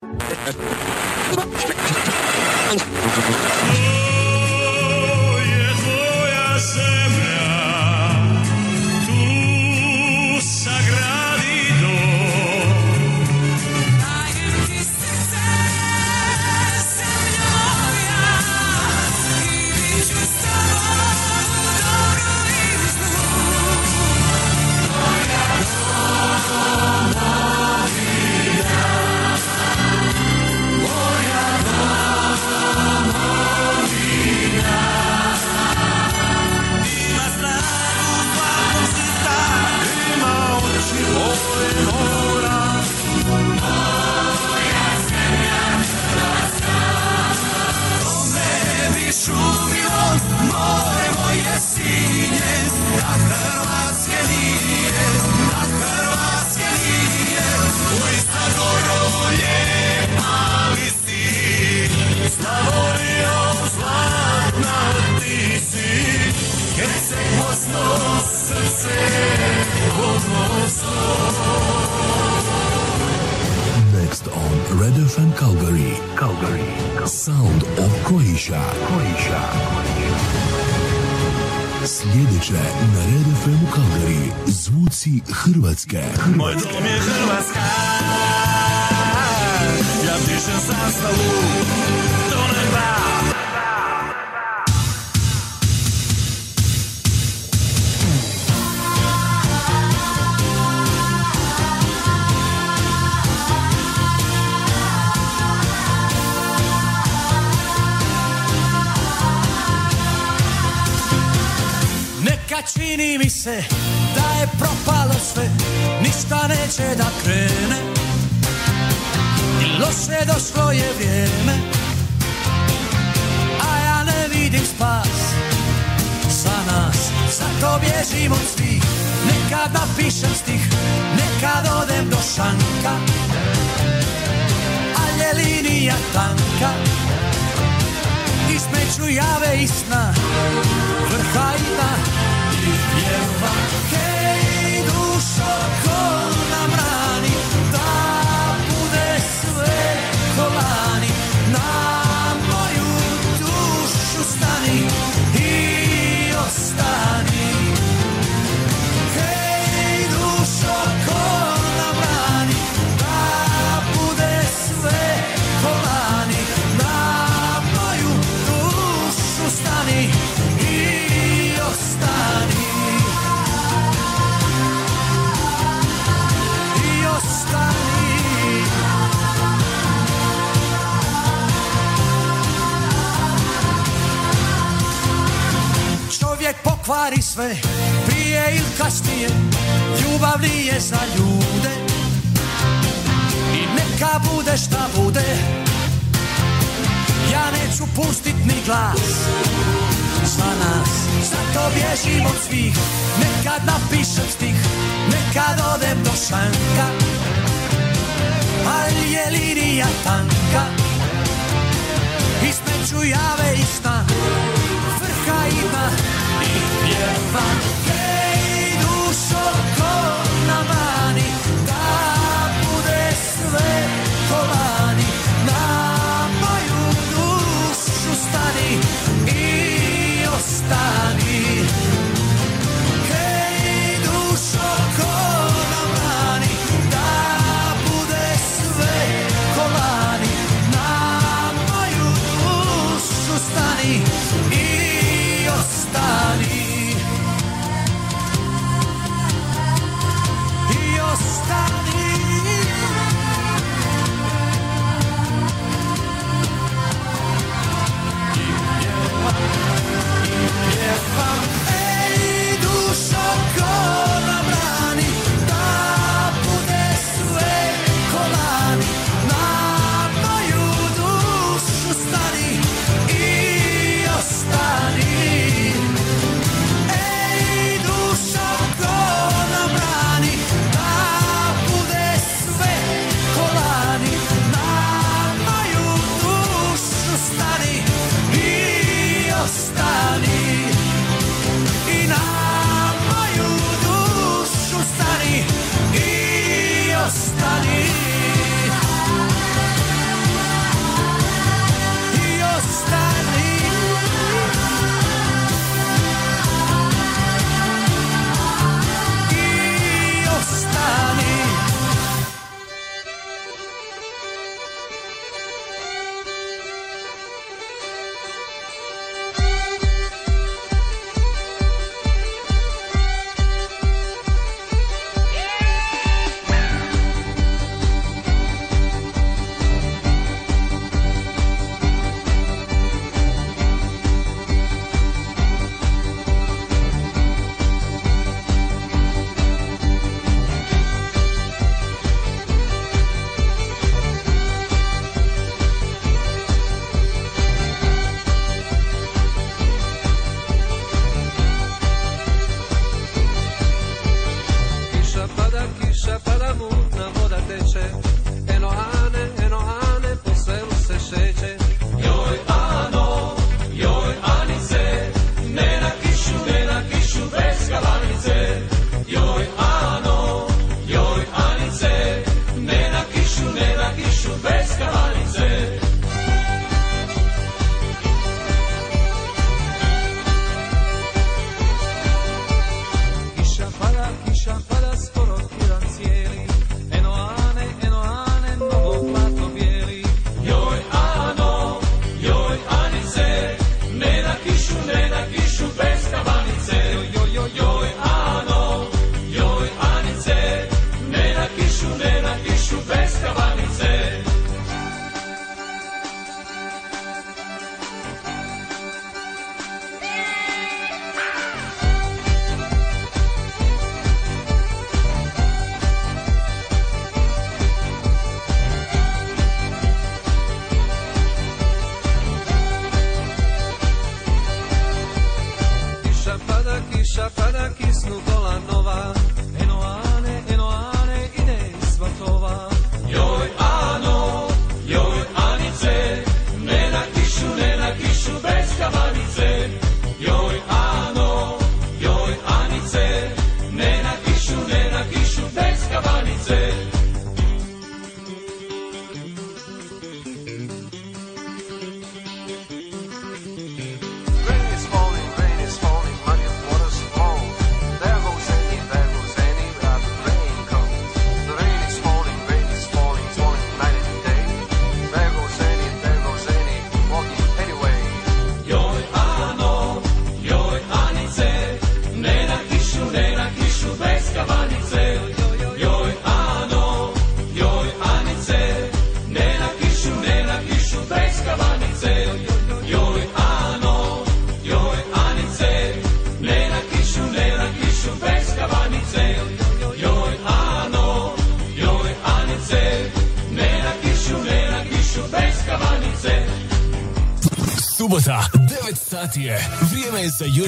嗯。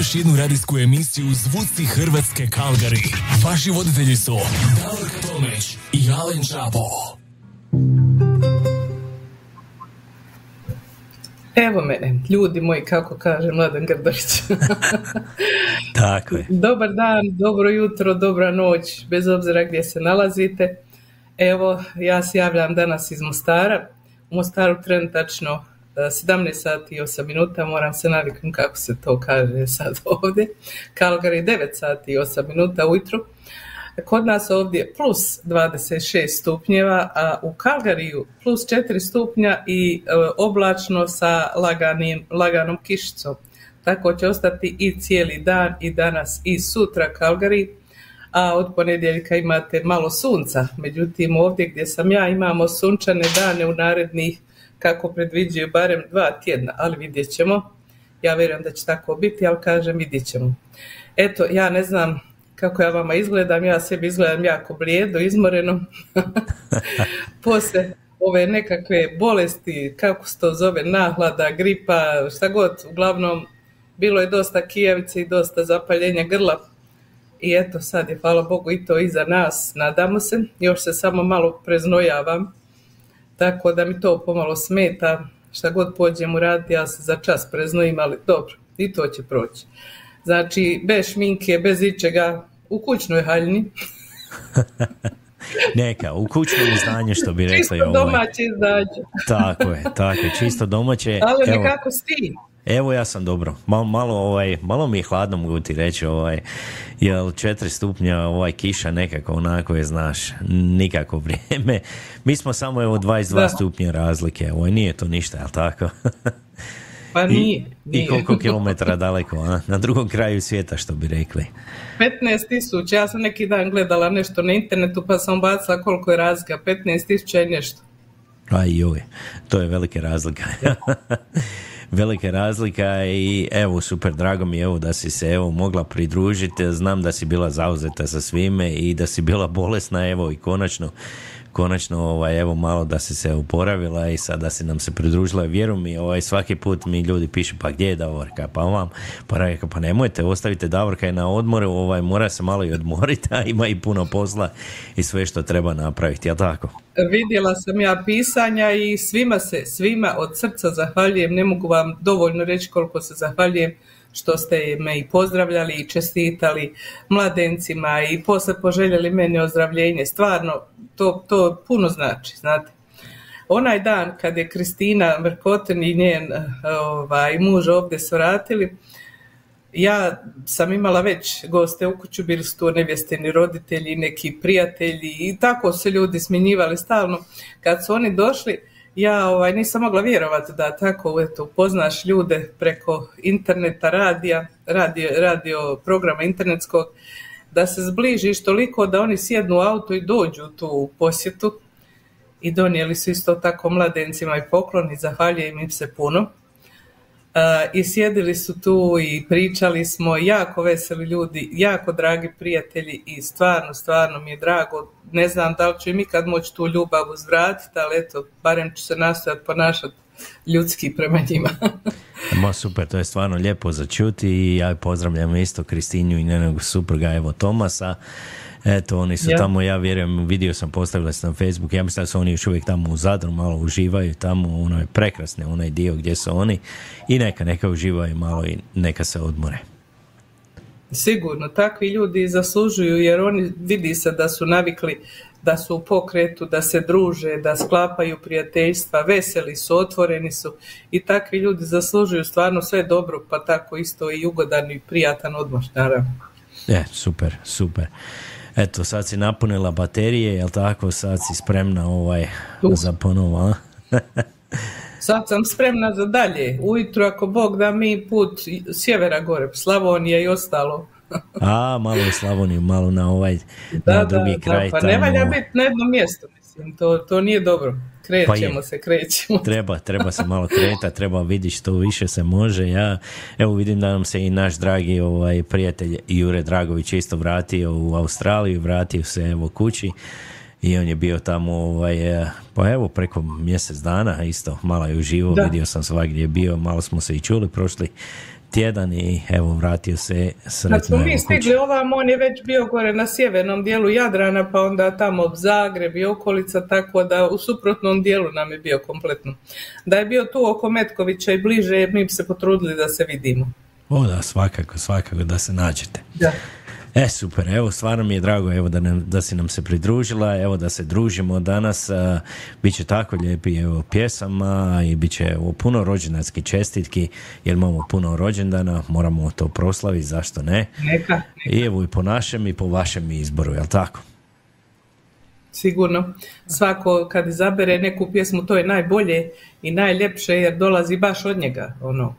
još jednu radijsku emisiju Zvuci Hrvatske Kalgari. Vaši voditelji su Davorka Tomić i Alen Čapo. Evo mene, ljudi moji, kako kaže Mladen Grdović. Tako je. Dobar dan, dobro jutro, dobra noć, bez obzira gdje se nalazite. Evo, ja se javljam danas iz Mostara. U Mostaru trenutačno 17 sati i 8 minuta, moram se naviknuti kako se to kaže sad ovdje. Kalgari 9 sati i 8 minuta ujutru. Kod nas ovdje plus 26 stupnjeva, a u Kalgariju plus 4 stupnja i e, oblačno sa laganim, laganom kišicom. Tako će ostati i cijeli dan i danas i sutra Kalgari, a od ponedjeljka imate malo sunca. Međutim, ovdje gdje sam ja imamo sunčane dane u narednih, kako predviđaju, barem dva tjedna, ali vidjet ćemo. Ja vjerujem da će tako biti, ali kažem vidjet ćemo. Eto, ja ne znam kako ja vama izgledam, ja sebi izgledam jako blijedo, izmoreno. Poslije ove nekakve bolesti, kako se to zove, nahlada, gripa, šta god, uglavnom bilo je dosta kijavice i dosta zapaljenja grla. I eto, sad je, hvala Bogu, i to iza nas, nadamo se. Još se samo malo preznojavam, tako da mi to pomalo smeta. Šta god pođem u rad, ja se za čas preznojim, ali dobro, i to će proći. Znači, bez šminke, bez ičega, u kućnoj haljini. Neka, u kućnom izdanju što bi rekli. Čisto ovaj. domaće izdanje. Tako je, tako je, čisto domaće. Ali Evo, nekako s tim. Evo ja sam dobro, malo, malo, ovaj, malo mi je hladno mogu ti reći, ovaj, jel četiri stupnja ovaj kiša nekako onako je, znaš, nikako vrijeme. Mi smo samo evo 22 Da. stupnja razlike, ovaj, nije to ništa, jel tako? Pa I, nije. I nije. koliko kilometara daleko, a? na drugom kraju svijeta što bi rekli. 15 tisuća, ja sam neki dan gledala nešto na internetu pa sam bacila koliko je razlika, 15 tisuća i nešto. Aj joj, to je velika razlika. velika razlika i evo super, drago mi je evo da si se evo mogla pridružiti, znam da si bila zauzeta sa svime i da si bila bolesna evo i konačno konačno ovaj, evo malo da si se oporavila i sad da si nam se pridružila. Vjeru mi ovaj, svaki put mi ljudi pišu pa gdje je Davorka? Pa vam. Pa rekao pa nemojte ostavite Davorka je na odmoru ovaj, mora se malo i odmoriti a ima i puno posla i sve što treba napraviti jel tako? Vidjela sam ja pisanja i svima se, svima od srca zahvaljujem, ne mogu vam dovoljno reći koliko se zahvaljujem što ste me i pozdravljali i čestitali mladencima i posle poželjeli meni ozdravljenje. Stvarno, to, to puno znači, znate. Onaj dan kad je Kristina Mrkoten i njen eh, ovaj, muž ovdje su vratili, ja sam imala već goste u kuću, bili su tu nevjesteni roditelji, neki prijatelji i tako se ljudi smjenjivali stalno. Kad su oni došli, ja ovaj, nisam mogla vjerovati da tako eto, upoznaš ljude preko interneta, radija, radio, radio programa internetskog, da se zbližiš toliko da oni sjednu u auto i dođu tu u posjetu i donijeli su isto tako mladencima i poklon i zahvaljujem im se puno. Uh, I sjedili su tu i pričali smo, jako veseli ljudi, jako dragi prijatelji i stvarno, stvarno mi je drago. Ne znam da li ću im ikad moći tu ljubav uzvratiti, ali eto, barem ću se nastojati ponašati ljudski prema njima. Ma super, to je stvarno lijepo za čuti i ja pozdravljam isto Kristinju i njenog supruga Evo Tomasa. Eto, oni su Ja. tamo, ja vjerujem, vidio sam, postavila sam na Facebook, ja mislim da su oni još uvijek tamo u Zadru, malo uživaju tamo, ono je prekrasne, onaj dio gdje su oni i neka, neka uživaju malo i neka se odmore. Sigurno, takvi ljudi zaslužuju jer oni vidi se da su navikli da su u pokretu, da se druže, da sklapaju prijateljstva, veseli su, otvoreni su i takvi ljudi zaslužuju stvarno sve dobro, pa tako isto i ugodan i prijatan odmor, naravno. E, super, super. Eto, sad si napunila baterije, jel tako, sad si spremna ovaj, Uf. za ponovo, a? Sad sam spremna za dalje. Ujutro, ako Bog da mi put sjevera gore, Slavonija i ostalo. A, malo u Slavoniju, malo na ovaj, Da, na da, drugi da, kraj. pa tamo. ne valja biti na jednom mjestu, mislim, to, to nije dobro. Pa je. Krećemo se, krećemo. Treba, treba se malo kretati, treba vidjeti što više se može. Ja, evo vidim da nam se i naš dragi ovaj, prijatelj Jure Dragović isto vratio u Australiju, vratio se evo kući i on je bio tamo ovaj, e, pa evo preko mjesec dana isto malo je uživo, Da. vidio sam svagdje je bio, malo smo se i čuli prošli tjedan i evo vratio se Kad sretno smo mi stigli ovam, on je već bio gore na sjevernom dijelu Jadrana, pa onda tamo Zagreb i okolica, tako da u suprotnom dijelu nam je bio kompletno. Da je bio tu oko Metkovića i bliže, mi bi se potrudili da se vidimo. O da, svakako, svakako da se nađete. Da. E, super, evo, stvarno mi je drago evo, da, nam, da si nam se pridružila, evo da se družimo danas, a, bit će tako lijepi evo, pjesama i bit će evo, puno rođendanskih čestitki, jer imamo puno rođendana, moramo to proslaviti, zašto ne? Neka, I evo i po našem i po vašem izboru, jel tako? sigurno. Svako kad izabere neku pjesmu, to je najbolje i najljepše jer dolazi baš od njega. Ono.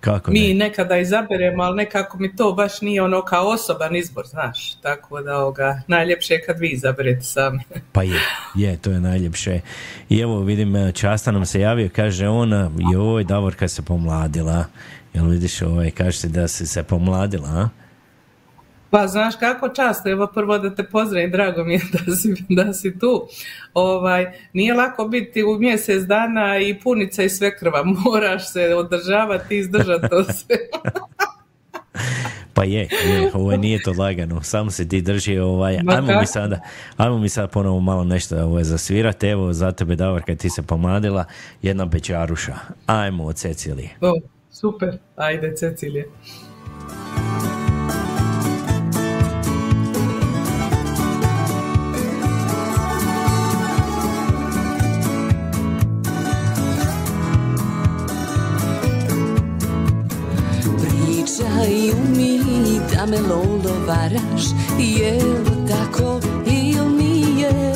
Kako Mi ne? nekada izaberemo, ali nekako mi to baš nije ono kao osoban izbor, znaš. Tako da ovoga, najljepše je kad vi izaberete sami. Pa je, je, to je najljepše. I evo vidim, e, Časta nam se javio, kaže ona, joj, Davorka se pomladila. Jel vidiš, ovaj, kaže se da si se pomladila, a? Pa znaš kako často, evo prvo da te pozdravim, drago mi je da si, da si tu. Ovaj, nije lako biti u mjesec dana i punica i sve krva, moraš se održavati i izdržati to sve. Pa je, je, ovo nije to lagano, samo se ti drži, ovaj, ajmo mi sada, ajmo mi sad ponovo malo nešto ovaj, zasvirati, evo za tebe Davor kad ti se pomadila, jedna bečaruša, ajmo od Cecilije. O, super, ajde Cecilije. Mi da me lolo varaš Jel tako il nije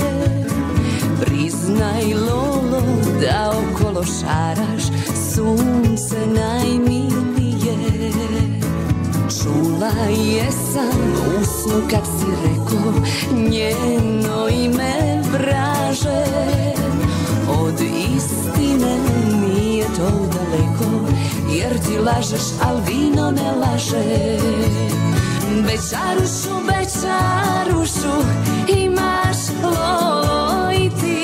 Priznaj lolo da okolo šaraš Sunce najmilije Čula jesam u snu kad si rekao Njeno ime vraže. Od istine nije to Jer ti lažeš, al vino ne laže. Bečarušu, bečarušu Imaš lolo i ti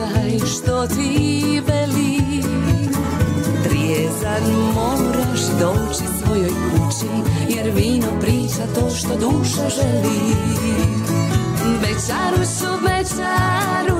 Slušaj što ti veli. Trijezan moraš doći svojoj kući Jer vino priča to što duša želi. Bečarušu, bečarušu Imaš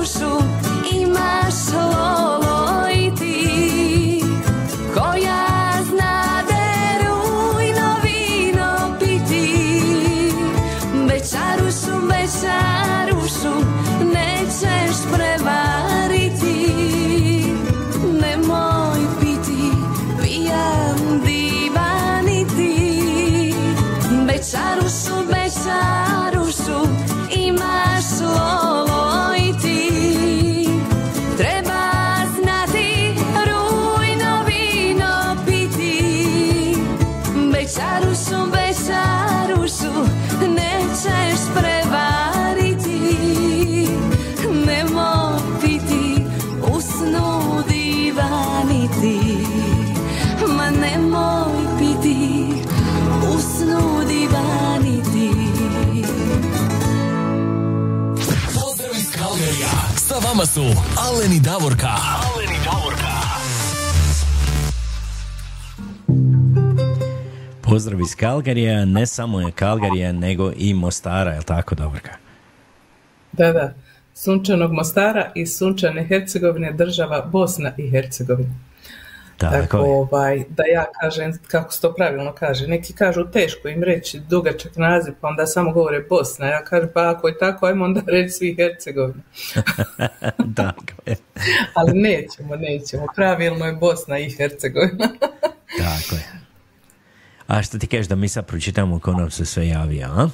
Alen i Davorka. Alen i Davorka. Pozdrav iz Kalgarija, ne samo je Kalgarija, nego i Mostara, je li tako Davorka? Da, da. Sunčanog Mostara i Sunčane Hercegovine država Bosna i Hercegovina. Tako, Tako ovaj, da ja kažem, kako se to pravilno kaže, neki kažu teško im reći dugačak naziv, pa onda samo govore Bosna. Ja kažem, pa ako je tako, ajmo onda reći svi Hercegovina. tako je. Ali nećemo, nećemo. Pravilno je Bosna i Hercegovina. Tako je. A što ti kažeš da mi sad pročitamo ko nam se sve javio, a?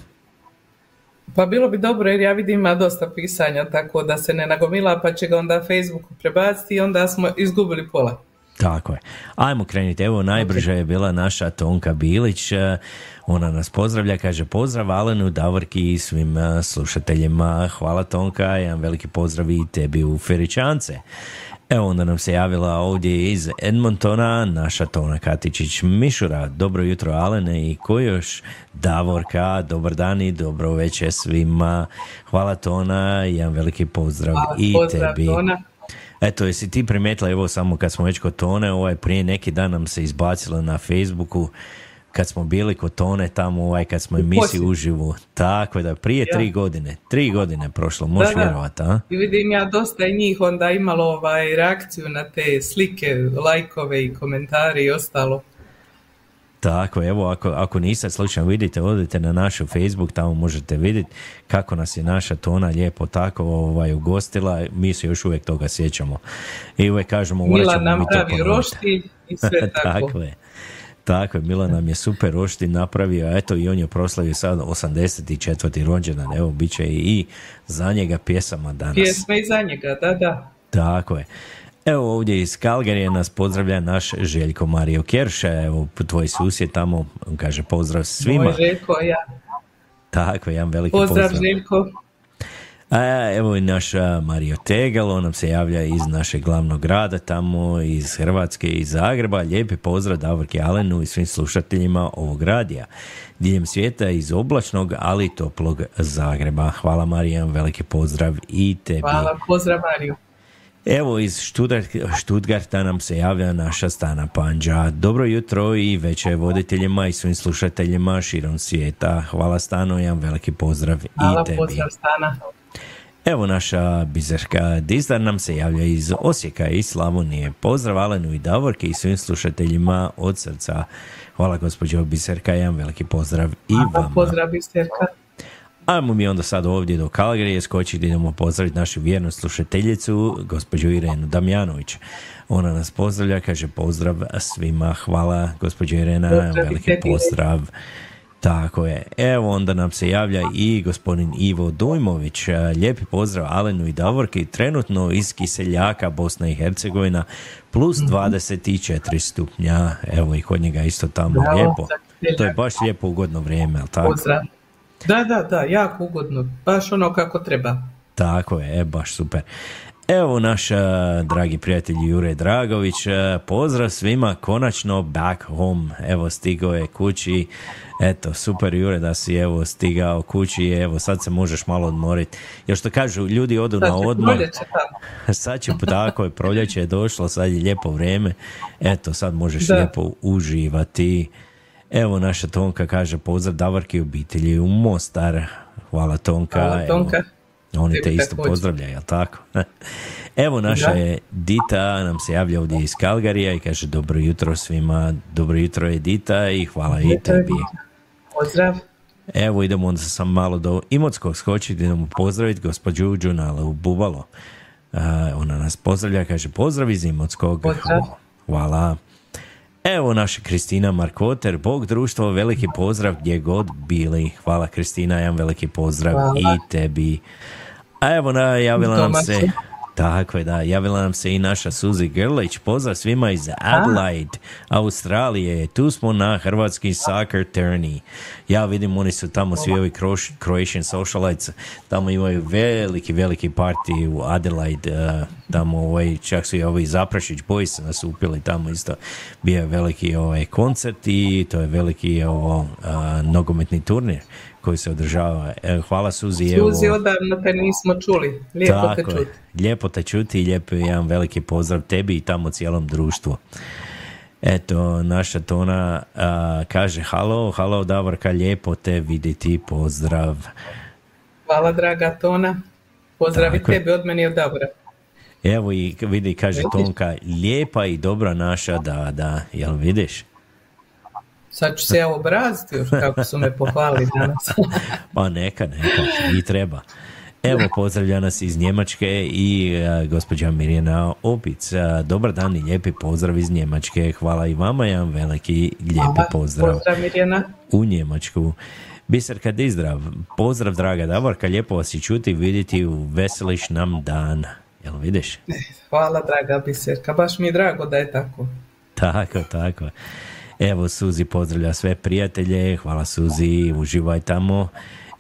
Pa bilo bi dobro jer ja vidim ima dosta pisanja tako da se ne nagomila pa će ga onda Facebooku prebaciti i onda smo izgubili pola. Tako je. Ajmo krenuti. Evo, najbrža je bila naša Tonka Bilić. Eh, Ona nas pozdravlja, kaže pozdrav Alenu, Davorki i svim eh, slušateljima. Hvala Tonka, jedan veliki pozdrav i tebi u Feričance. Evo onda nam se javila ovdje iz Edmontona naša Tona Katičić Mišura. Dobro jutro Alene i ko još? Davorka, dobar dan i dobro večer svima. Hvala Tona, jedan veliki pozdrav Hvala, i pozdrav, tebi. Tona. Eto, jesi ti primijetila, evo samo kad smo već kod Tone, ovaj prije neki dan nam se izbacilo na Facebooku kad smo bili kod Tone tamo, ovaj, kad smo emisiju uživo. Tako da, prije Ja. tri godine, tri godine prošlo, možeš Da, da. vjerovat, a? I vidim ja dosta je njih onda imalo ovaj reakciju na te slike, lajkove i komentari i ostalo. Tako, evo, ako, ako niste slučajno vidite, odite na naš Facebook, tamo možete vidjeti kako nas je naša tona lijepo tako ovaj, ugostila, mi se još uvijek toga sjećamo. I uvijek kažemo, morat Mila ćemo nam mi to roštilj i sve tako. tako je. Tako je, Milan nam je super roštilj napravio, a eto i on je proslavio sad 84. rođendan, evo, bit će i za njega pjesama danas. Pjesme i za njega, da, da. Tako je. Evo ovdje iz Kalgarije nas pozdravlja naš Željko Mario Kerša, evo tvoj susjed tamo, on kaže pozdrav svima. Moj Željko, ja. Tako je, jedan veliki Pozdrav, pozdrav. Željko. A, evo i naš Mario Tegal, on nam se javlja iz našeg glavnog grada tamo, iz Hrvatske i Zagreba. Lijepi pozdrav Davorki Alenu i svim slušateljima ovog radija. Diljem svijeta iz oblačnog, ali toplog Zagreba. Hvala Marijan, veliki pozdrav i tebi. Hvala, pozdrav Mariju. Evo iz Štutgarta nam se javlja naša Stana Panđa. Dobro jutro i večer voditeljima i svim slušateljima širom svijeta. Hvala Stano, jedan veliki pozdrav Hvala, i tebi. pozdrav Stana. Evo naša bizarka Dizdar nam se javlja iz Osijeka i Slavonije. Pozdrav Alenu i Davorki i svim slušateljima od srca. Hvala gospođo Biserka, jedan veliki pozdrav i Hvala, vama. pozdrav Biserka. Ajmo mi onda sad ovdje do Kalgarije skočiti, idemo pozdraviti našu vjernu slušateljicu, gospođu Irenu Damjanović. Ona nas pozdravlja, kaže pozdrav svima, hvala gospođo Irena, Pozdrav veliki pozdrav. Tako je. Evo onda nam se javlja i gospodin Ivo Dujmović. E, Lijepi pozdrav Alenu i Davorki. Trenutno iz Kiseljaka, Bosna i Hercegovina, plus Mhm. 24 stupnja. Evo i kod njega isto tamo Bravo, lijepo. To je baš lijepo ugodno vrijeme, jel tako? Pozdrav. Da, da, da, jako ugodno. Baš ono kako treba. Tako je, e, baš super. Evo naš a, dragi prijatelj Jure Dragović, a, pozdrav svima, konačno back home, evo stigao je kući, eto super Jure da si evo stigao kući, evo sad se možeš malo odmoriti, jer što kažu ljudi odu Sad na odmor, sad će tako je, proljeće je došlo, sad je lijepo vrijeme, eto sad možeš Da. lijepo uživati. Evo naša Tonka kaže pozdrav Davorki obitelji u Mostar, hvala Tonka. Hvala, evo. Tonka. Oni te isto pozdravljaju, jel tako? Evo naša Da. je Dita, nam se javlja ovdje iz Kalgarija i kaže dobro jutro svima, dobro jutro je Dita i hvala i tebi. Pozdrav. Evo idemo onda sam malo do Imotskog skočiti, idemo pozdraviti gospođu Đunale u Bubalo. Ona nas pozdravlja, kaže pozdrav iz Imotskog. Pozdrav. Hvala. Evo naša Kristina Markoter, Bog društvo, veliki pozdrav gdje god bili. Hvala Kristina, jedan veliki pozdrav Hvala. i tebi. A evo na, javila nam se. Tako je da, javila nam se i naša Suzi Grlić, pozdrav svima iz Adelaide, Australije, tu smo na hrvatski soccer tourney. Ja vidim, oni su tamo svi ovi Croatian socialites, tamo imaju veliki, veliki party u Adelaide, eh, tamo ovaj, čak su i ovi Zaprašić Boys nas upili tamo isto, bio je veliki ovaj koncert i to je veliki ovo eh, nogometni turnir koji se održava. E, Hvala Suzi, evo. Suzi, odavno te nismo čuli. Lijepo te Tako je. čuti. Lijepo te čuti i lijepo je jedan veliki pozdrav tebi i tamo cijelom društvu. Eto, naša Tona a, kaže halo, halo Davorka, lijepo te vidjeti, pozdrav. Hvala draga Tona. Pozdravi Tako je. tebe od meni i od Davora. Evo i vidi, kaže? Tonka, lijepa i dobra naša Dada, jel vidiš? Sad ću se ja obraziti još kako su me pohvalili danas. Pa neka, neka, i treba. Evo, pozdravlja nas iz Njemačke i a, gospođa Mirjana Opic. A, dobar dan i lijepi pozdrav iz Njemačke. Hvala i vama, jedan veliki lijepi pozdrav Pozdrav Mirjana. u Njemačku. Biserka Dizdrav, pozdrav draga Davorka, lijepo vas i čuti vidjeti u veseliš nam dan. Jel vidiš? Hvala draga Biserka. Baš mi je drago da je tako. Tako, tako. Evo, Suzi pozdravlja sve prijatelje, hvala Suzi, uživaj tamo.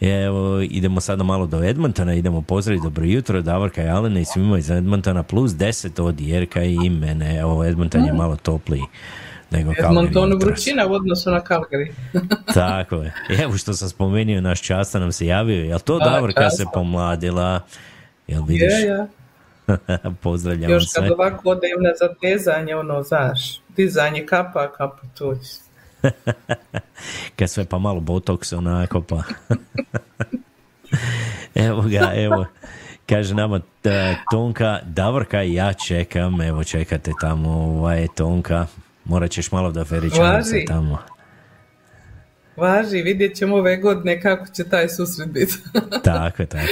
Evo, idemo sada malo do Edmontona, idemo pozdraviti dobro jutro, Davorka i Alena i svima iz Edmontona, plus 10 od Jerka i mene. Evo, Edmonton je malo topliji nego Edmontonu vrućina u odnosu na Calgary. Tako je. Evo što sam spomenuo, naš časta nam se javio. Jel to Da, Davorka se Časta. pomladila? Jel vidiš? Je, ja. Pozdravljam Još sve. kad ovako odem na zatezanje, ono, znaš, dizanje kapa, kapa, će. Kad sve pa malo botoks onako pa. evo ga, evo. Kaže nama t- Tonka, Davorka, ja čekam, evo čekate tamo, ovaj Tonka, morat ćeš malo da feričamo se tamo. Važi, vidjet ćemo ove godine kako će taj susret biti. Tako je, tako.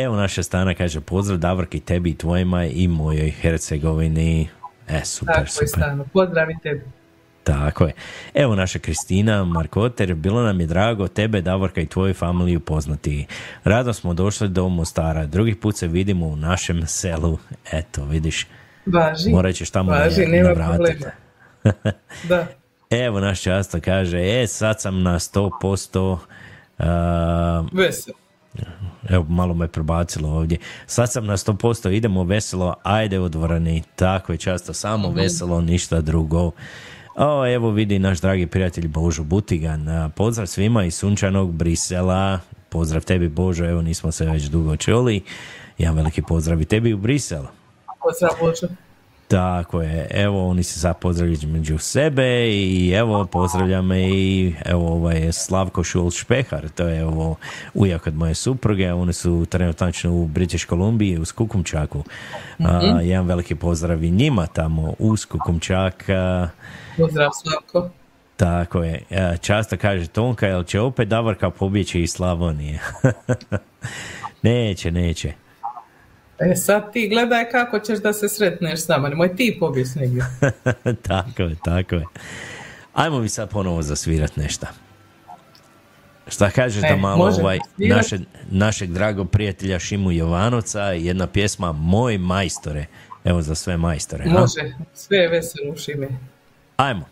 Evo naša stana kaže pozdrav Davorki tebi i tvojima i mojoj Hercegovini. E, super, tako je super. stano. Pozdravi tebi. Tako je. Evo naša Kristina Markoter, bilo nam je drago tebe, Davorka i tvoju familiju poznati. Rado smo došli do Mostara, drugi put se vidimo u našem selu. Eto, vidiš, Važi. morat ćeš tamo Važi, nema problema. Da. Evo naš často kaže, e, sad sam na 100%, a, Vesel. Evo, malo me prebacilo ovdje. Sad sam na 100%, idemo veselo, ajde u dvorani. Tako je často, samo veselo, ništa drugo. O, evo vidi naš dragi prijatelj Božo Butigan. Pozdrav svima iz sunčanog Brisela. Pozdrav tebi Božo, evo nismo se već dugo čuli. Jedan veliki pozdrav i tebi u Brisel. Pozdrav Božo. Tako je, evo oni se sad pozdravljaju među sebe i evo pozdravlja me i evo ovaj Slavko Šul Špehar, to je ovo ujak od moje supruge, oni su trenutačno u British Columbiji u Skukumčaku. A, jedan veliki pozdrav i njima tamo u Skukumčak. Pozdrav Slavko. tako je, často kaže Tonka, jel će opet Davorka pobjeći iz Slavonije? neće, neće. E sad ti gledaj kako ćeš da se sretneš s nama. Nemoj ti pobjeć negdje. tako je, tako je. Ajmo mi sad ponovo zasvirat nešto. Šta kažeš da E, malo možemo ovaj, naše, našeg dragog prijatelja Šimu Jovanovca, jedna pjesma Moj majstore. Evo za sve majstore. ha? Može. Sve je veselo u šime. Ajmo.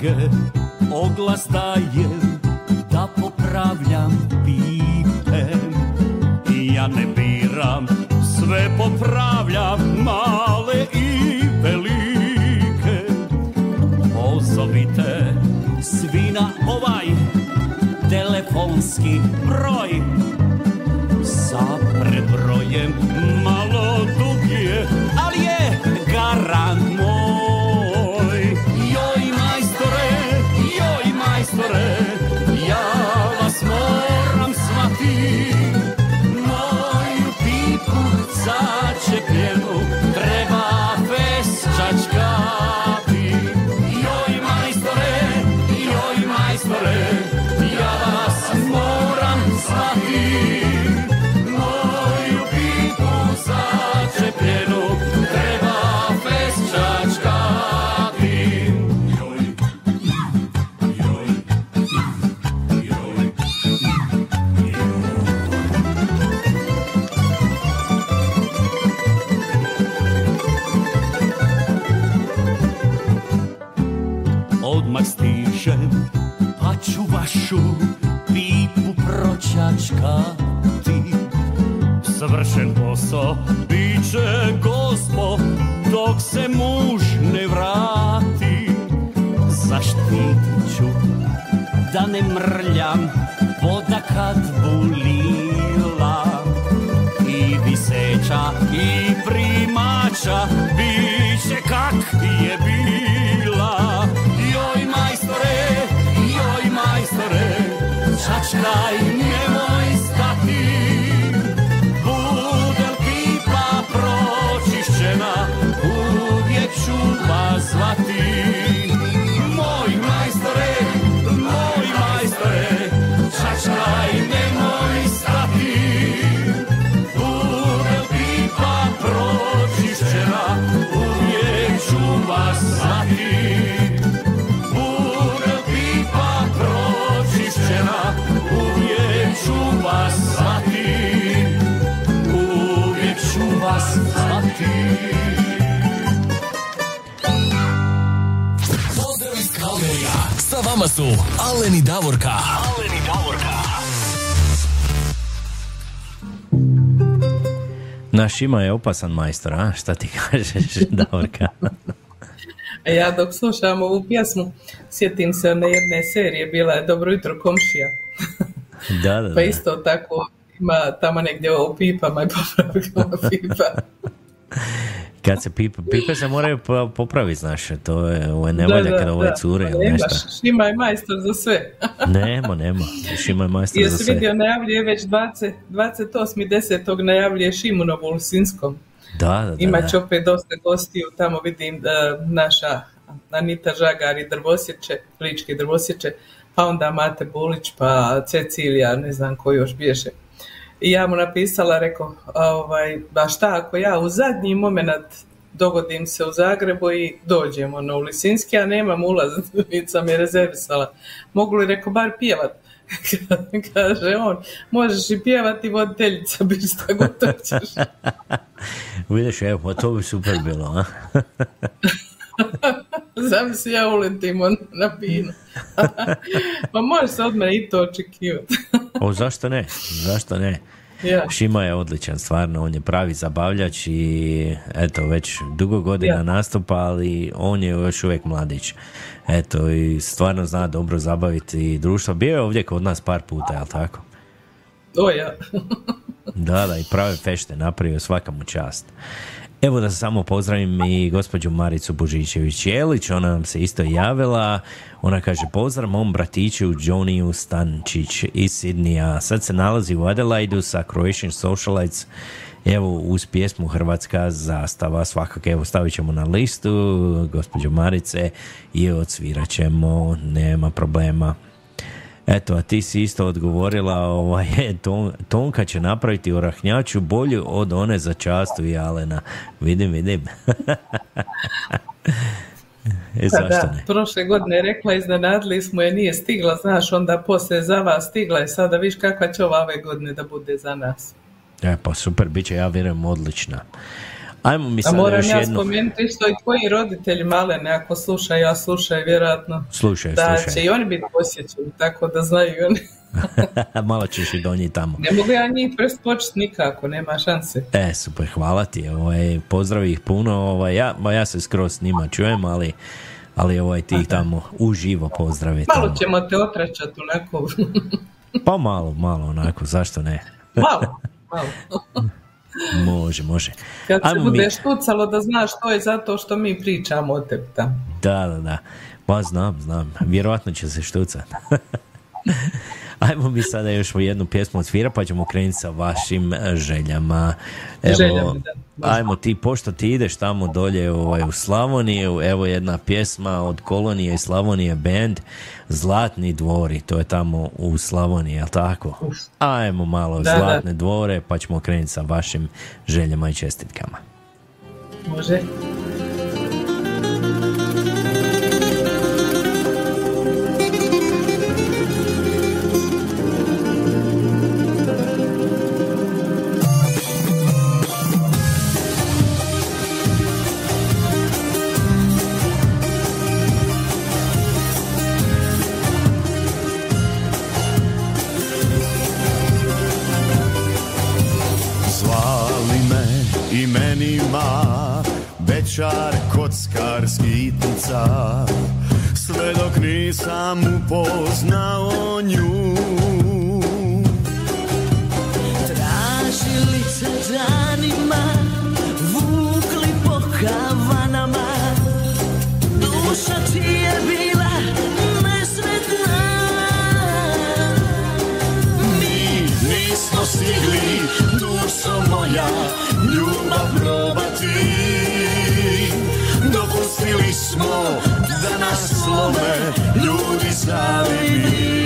Drage oglas dajem da popravljam pipe i ja ne biram sve popravljam male i velike. Pozovite svi na ovaj telefonski broj. Sa predbrojem malo dug je, ali je posao, bit gospo dok se muž ne vrati. Zaštitit ću da ne mrljam Vama su Alen i Davorka. Naš ima je opasan majstor, a? Šta ti kažeš, Davorka? A ja dok slušam ovu pjesmu, sjetim se one jedne serije, bila je Dobro jutro komšija. Da, da, da. Pa isto tako ima tamo negdje o pipama i popravkama pipa. Kad se pipe, pipe se moraju po- popraviti, znaš, to je, ovo je nevolja kada ove cure ili nešto. Šima je majstor za sve. Nema, nema. Šima je majstor za Jesi sve. vidio, najavljuje već 20, 28.10. najavljuje Šimunovu u Lisinskom. Da, da, da. Imat da. će opet dosta gostiju, tamo vidim da naša Anita Žagar i Drvosjeće, lički Drvosjeće, pa onda Mate Bulić, pa Cecilija, ne znam ko još bježe. I ja mu napisala, rekao, ovaj, ba šta ako ja u zadnji moment dogodim se u Zagrebu i dođemo na u Lisinski, a nemam ulaznica mi je rezervisala. Mogu li, rekao, bar pjevat? Kaže on, možeš i pjevati voditeljica, bi šta god hoćeš. Vidiš, evo, pa to bi super bilo, a? Zamisli ja uletim na pinu. pa može se od mene i to očekivati. O, zašto ne? Zašto ne? ja. Šima je odličan, stvarno, on je pravi zabavljač i eto, već dugo godina Ja. nastupa, ali on je još uvijek mladić. Eto, i stvarno zna dobro zabaviti društvo. Bio je ovdje kod nas par puta, jel tako? O ja. Da, da, i prave fešte napravio svaka mu čast. Evo da samo pozdravim i gospođu Maricu Božićević-Jelić, ona nam se isto javila, ona kaže pozdrav mom bratiću Johnnyju Stančić iz Sidnija, sad se nalazi u Adelaidu sa Croatian Socialites, evo uz pjesmu Hrvatska zastava, svakako. Evo stavit ćemo na listu, gospođo Marice i odsvirat ćemo, nema problema. Eto, a ti si isto odgovorila, ovaj, Ton- Tonka će napraviti orahnjaču bolju od one za častu i Alena. Vidim, vidim. e, Pa da, ne? prošle godine je rekla, iznenadili smo je, nije stigla, znaš, onda poslije za vas stigla i sada viš kakva će ova ove godine da bude za nas. E, pa super, bit će, ja vjerujem, odlična. Ajmo mi A sada moram još ja jednu... spomenuti isto i tvoji roditelji malene, ako slušaju, ja slušaju vjerojatno. Slušaj, Da slušaj. će i oni biti posjećeni, tako da znaju i oni. Malo ćeš i donijeti tamo. Ne mogu ja njih preskočiti nikako, nema šanse. E, super, hvala ti. Ovaj, pozdravi ih puno. Ovaj, ja, ma ja se skroz s njima čujem, ali, ali ovaj, ti ih tamo uživo pozdravi. Malo tamo. ćemo te otračati onako. Pa malo, malo onako, zašto ne? malo, malo. Može, može. Kad se Ajmo mi- bude štucalo da znaš to je zato što mi pričamo o tebi tamo. Da, da, da. Pa znam, znam. Vjerojatno će se štucat. Ajmo mi sada još jednu pjesmu odsvira pa ćemo krenuti sa vašim e, željama. Evo, Željama, da. ajmo ti, pošto ti ideš tamo dolje ovaj, u Slavoniju, evo jedna pjesma od Kolonije i Slavonije band Zlatni dvori, to je tamo u Slavoniji, jel tako? Ajmo malo Da, da. Zlatne dvore pa ćemo krenuti sa vašim željama i čestitkama. Može? Dok nisam upoznao nju Tražili se danima Vukli po kavanama Duša ti je bila nesretna Mi nismo stigli, dušo moja, ljubav probati Dopustili smo da nas slome ljudi zavidni Ko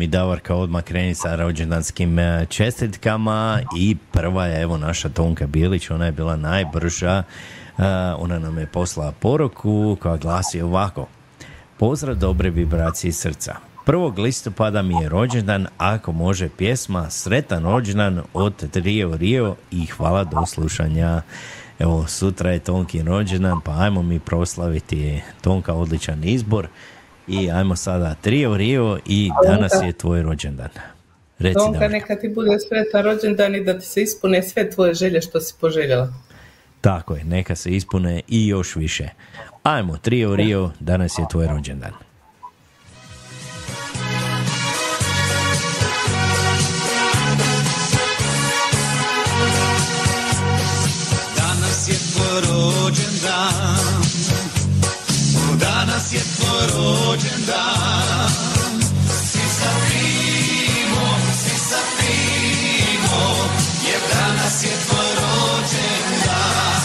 Mi Davorka odmah kreni sa rođendanskim e, čestitkama i prva je evo naša Tonka Bilić, ona je bila najbrža, E, ona nam je poslala poruku koja glasi ovako. Pozdrav dobre vibracije srca. 1. listopada mi je rođendan, ako može pjesma Sretan rođendan od Trio Rio i hvala do slušanja. Evo, sutra je Tonkin rođendan, pa ajmo mi proslaviti Tonka odličan izbor. I ajmo sada Trio Rio i danas je tvoj rođendan. Reci Davorka. neka ti bude sretan rođendan i da ti se ispune sve tvoje želje što si poželjela. Tako je, neka se ispune i još više. Ajmo, Trio Rio, danas je tvoj rođendan. Danas je tvoj rođendan Danas je tvoj rođendan Svi sa pimo, svi sa pimo Jer danas je tvoj rođendan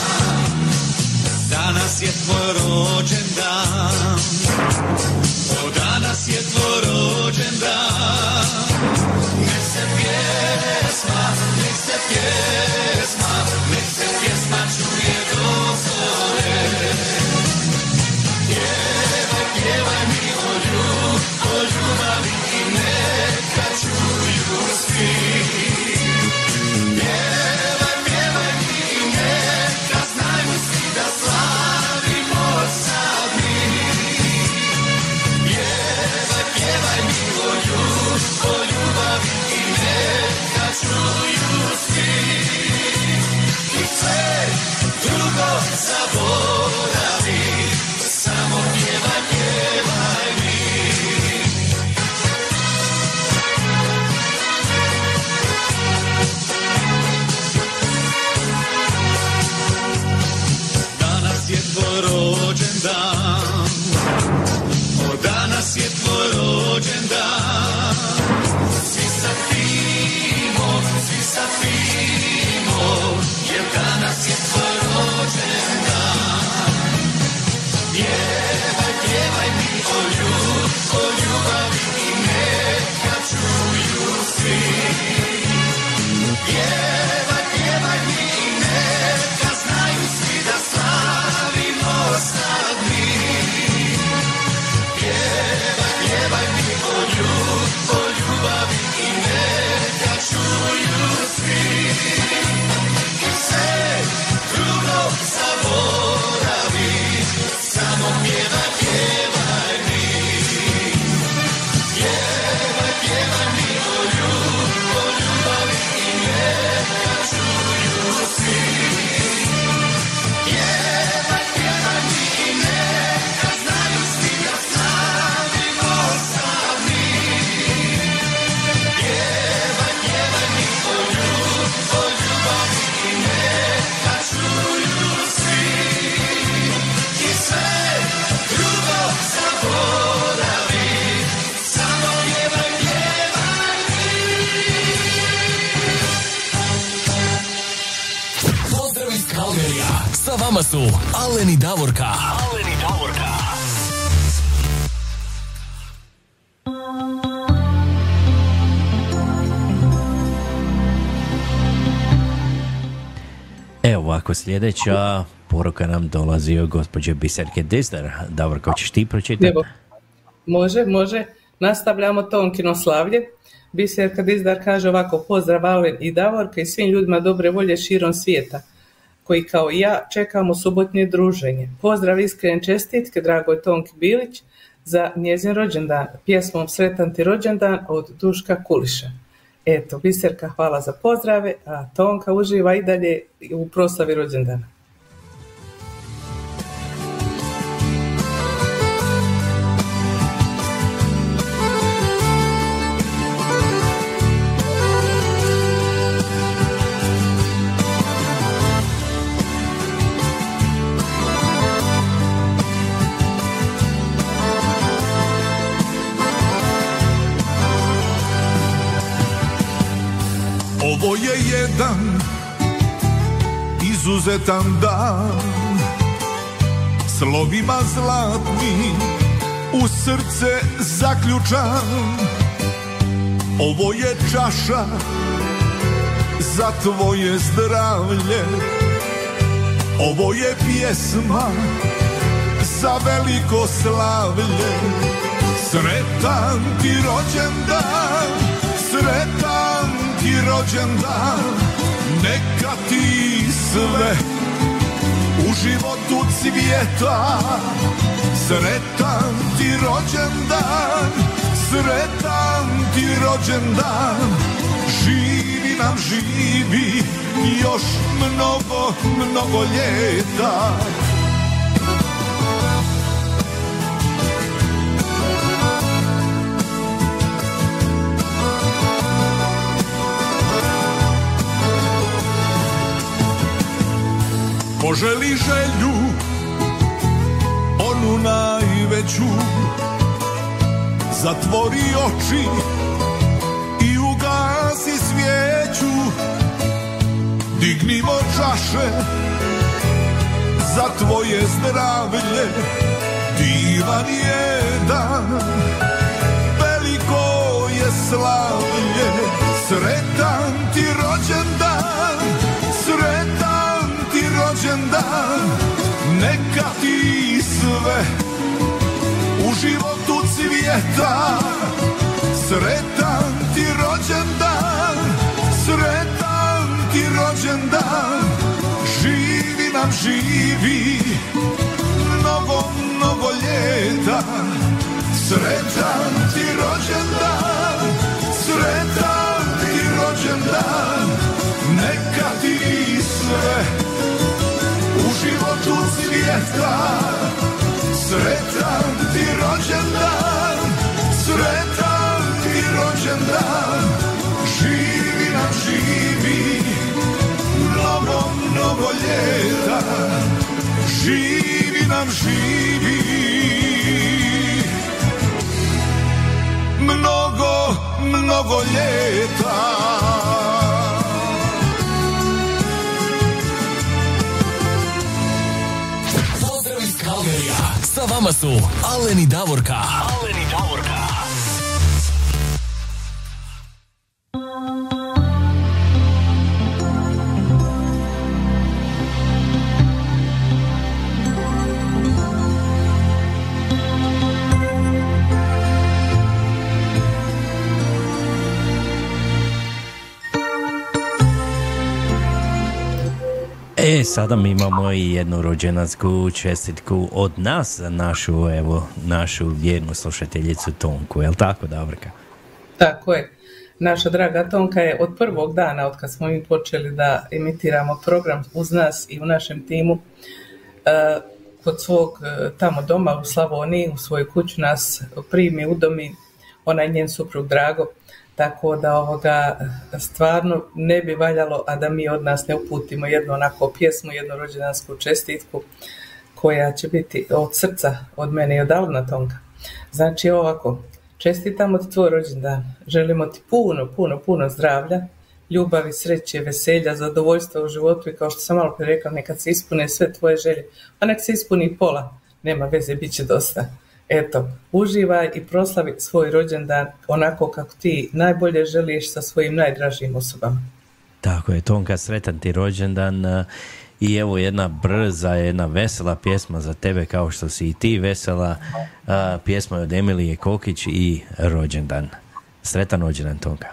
Danas je tvoj rođendan O, danas je tvoj se pjesma, nek se pjesma, nek se pjesma sljedeća poruka nam dolazi od gospođe Biserke Dizdar. Davorko, ćeš ti pročitati? Evo, može, može. Nastavljamo Tonkino slavlje. Biserka Dizdar kaže ovako, pozdrav Alen i Davorka i svim ljudima dobre volje širom svijeta, koji kao i ja čekamo subotnje druženje. Pozdrav iskren čestitke, dragoj Tonki Bilić, za njezin rođendan, pjesmom Sretan ti rođendan od Duška Kuliša. Eto, Biserka, hvala za pozdrave, a Tonka uživa i dalje u proslavi rođendana. Je jedan izuzetan dan. Slovima zlatnim u srce zaključan. Ovo je čaša za tvoje zdravlje. Ovo je pjesma za veliko slavlje. Sretan ti rođendan, sretan rođendan Neka ti sve u životu cvijeta. Sretan ti rođendan, sretan ti rođendan. Živi nam živi još mnogo, mnogo ljeta Poželi želju Onu najveću. Zatvori oči I ugasi svijeću. Dignimo čaše Za tvoje zdravlje Divan je dan. Veliko je slavlje Sretan ti rođendan Sretan Neka ti sve u životu cvijeta. Sretan ti rođendan Sretan ti rođendan. Živi nam živi Mnogo, mnogo ljeta. Sretan ti rođendan Sretan ti rođendan. Neka ti sve Sretan, sretan ti rođendan, sretan ti rođendan, živi nam živi, mnogo, mnogo ljeta, živi nam živi. Mnogo, mnogo ljeta. Vama su Alen i Davorka. Alen sada mi imamo i jednu rođenansku čestitku od nas za našu, evo, našu vjernu slušateljicu Tonku, jel tako, Davorka? Tako je. Naša draga Tonka je od prvog dana, od kad smo mi počeli da emitiramo program uz nas i u našem timu, e, kod svog e, tamo doma u Slavoniji, u svoju kuću nas primi, udomi, ona i njen suprug Drago, tako da ovoga stvarno ne bi valjalo, a da mi od nas ne uputimo jednu onako pjesmu, jednu rođendansku čestitku koja će biti od srca, od mene i od Alna Tonka. Znači ovako, čestitamo ti tvoj rođendan, želimo ti puno, puno, puno zdravlja, ljubavi, sreće, veselja, zadovoljstva u životu i kao što sam malo prije rekla, neka se ispune sve tvoje želje, a nek se ispuni pola, nema veze, bit će dosta. Eto, uživaj i proslavi svoj rođendan onako kako ti najbolje želiš sa svojim najdražim osobama. Tako je, Tonka, sretan ti rođendan i evo jedna brza, jedna vesela pjesma za tebe kao što si i ti vesela. Pjesma je od Emilije Kokić i rođendan. Sretan rođendan, Tonka.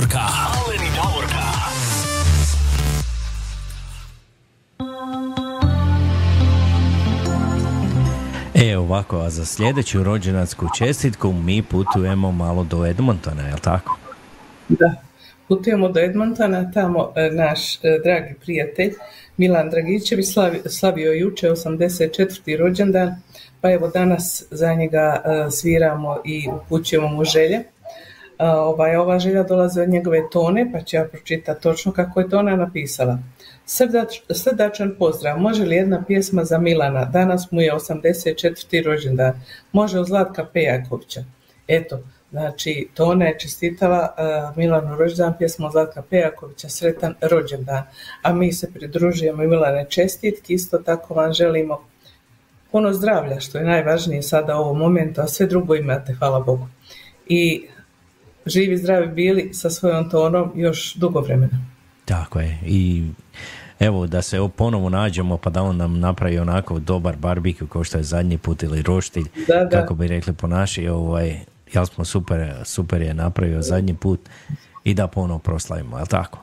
Davorka. Aleni Davorka. E, ovako, a za sljedeću rođendansku čestitku mi putujemo malo do Edmontona, jel tako? Da. Putujemo do Edmontona, tamo e, naš e, dragi prijatelj Milan Dragićević slavi- slavio juče 84. rođendan, pa evo danas za njega e, sviramo i upućujemo mu želje. Ovaj, ova želja dolazi od njegove tone, pa ću ja pročitati točno kako je Tona napisala. Srdač, srdačan pozdrav, može li jedna pjesma za Milana? Danas mu je 84. rođendan. Može od Zlatka Pejakovića. Eto, znači Tona je čestitala uh, Milanu rođendan pjesmom Zlatka Pejakovića, sretan rođendan. A mi se pridružujemo i Milane čestitki, isto tako vam želimo puno zdravlja, što je najvažnije sada u ovom momentu, a sve drugo imate, hvala Bogu. I živi zdravi bili sa svojom tonom još dugo vremena. Tako je. I evo da se ponovo nađemo pa da on nam napravi onako dobar barbekju kao što je zadnji put ili roštilj, Da, da. kako bi rekli po naši, ovaj, jel smo super, super je napravio zadnji put i da ponovo proslavimo, jel tako?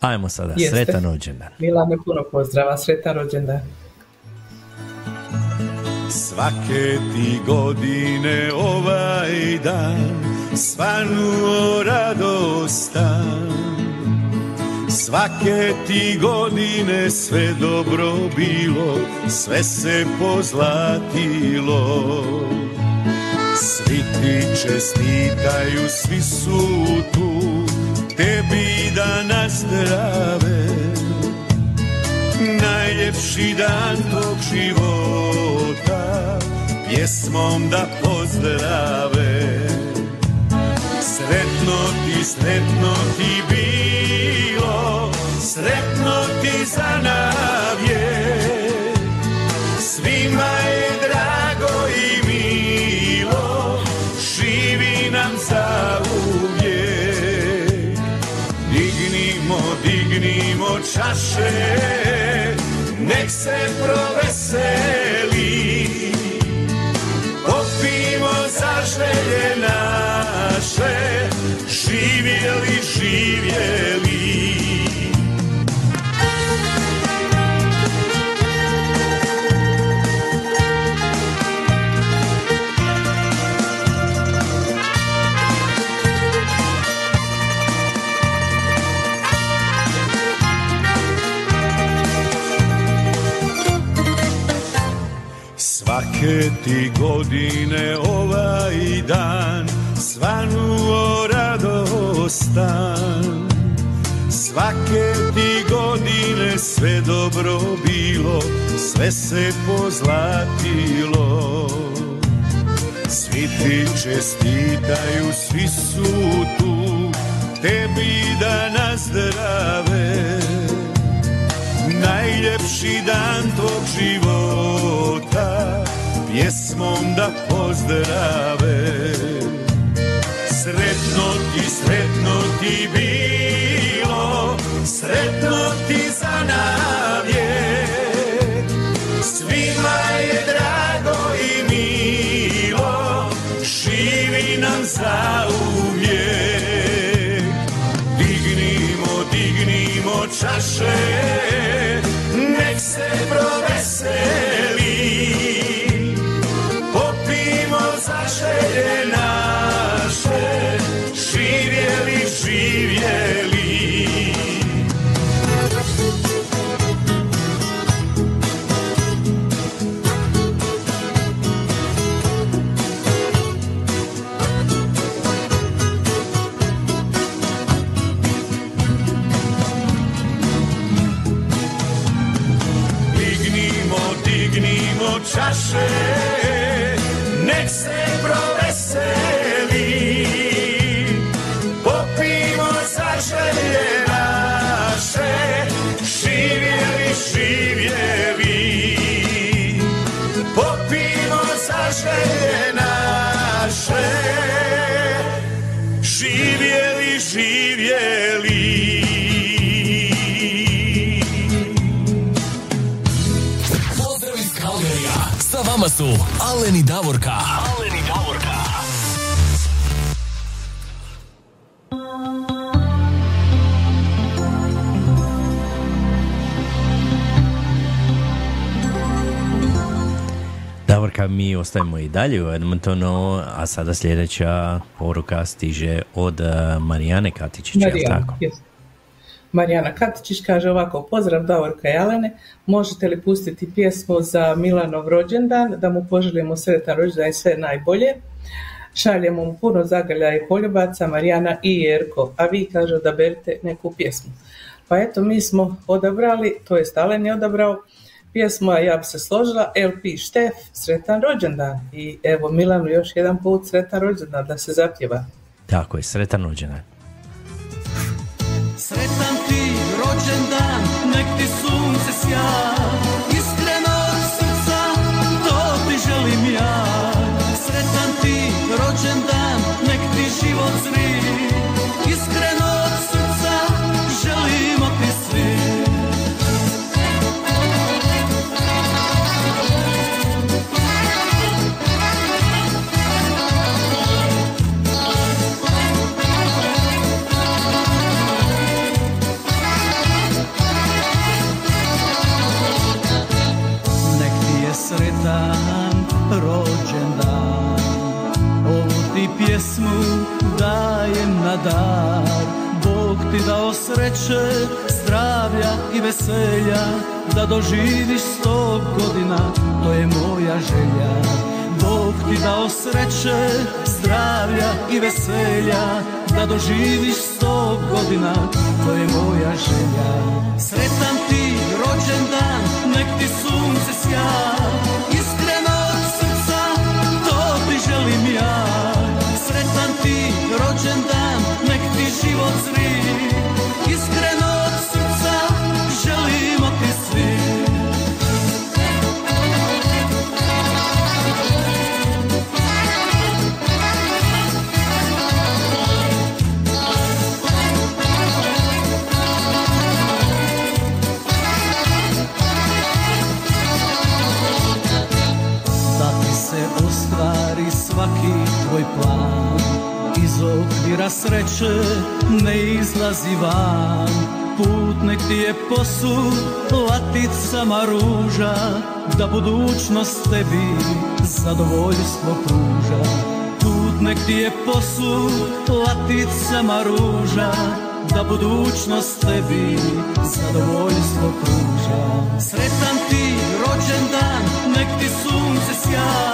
Ajmo sada, Jeste. sretan rođendan. Milane, puno pozdrava, sretan rođendan. Svake ti godine ovaj dan svanuo radostan. Svake ti godine sve dobro bilo, sve se pozlatilo. Svi ti čestitaju, svi su tu, tebi da nazdrave. Najljepši dan tog života Pjesmom da pozdrave Sretno ti, sretno ti bilo Sretno ti za navje Svima je drago i milo Živi nam za uvijek Dignimo, dignimo čaše, nek se proveseli. Popimo za želje naše, živjeli, živjeli. Svake ti godine ovaj dan svanuo radostan Svake ti godine sve dobro bilo, sve se pozlatilo. Svi ti čestitaju, svi su tu, tebi da nazdrave. Najljepši dan tog života Pjesmom da pozdrave. Sretno ti, sretno ti bilo Sretno ti za navje Svima je drago i milo Živi nam za uvijek Dignimo, dignimo čaše, nek se proveseli. Dignimo su Aleni Davorka. Aleni Davorka. Davorka, mi ostajemo i dalje u Edmontonu, a sada sljedeća poruka stiže od eh, Marijane Katičića, Marijana, tako? Yes. Marijana Katičić kaže ovako, pozdrav Davorka Alene, možete li pustiti pjesmu za Milanov rođendan, da mu poželimo sretan rođendan i sve najbolje. Šaljemo mu puno zagrlja i poljubaca, Marijana i Jerko, a vi kaže odaberite neku pjesmu. Pa eto, mi smo odabrali, to jest Alen je odabrao pjesmu, a ja bi se složila, LP Štef, sretan rođendan. I evo Milanu još jedan put sretan rođendan da se zapjeva. Tako je, sretan rođendan. Sretan ti rođendan, nek ti sunce sja Iskreno srca, to ti želim ja. Sretan ti rođendan, nek ti život zri. Iskreno sretan rođendan. Ovu ti pjesmu dajem na dar. Bog ti dao sreće, zdravlja i veselja Da doživiš sto godina, to je moja želja. Bog ti dao sreće, zdravlja i veselja Da doživiš sto godina, to je moja želja. Sretan ti rođendan, nek ti sunce sja život zri okvira sreće ne izlazi van. Put nek ti je posud laticama ruža Da budućnost tebi zadovoljstvo pruža. Put nek ti je posud laticama ruža Da budućnost tebi zadovoljstvo pruža. Sretan ti rođendan, nek ti sunce sja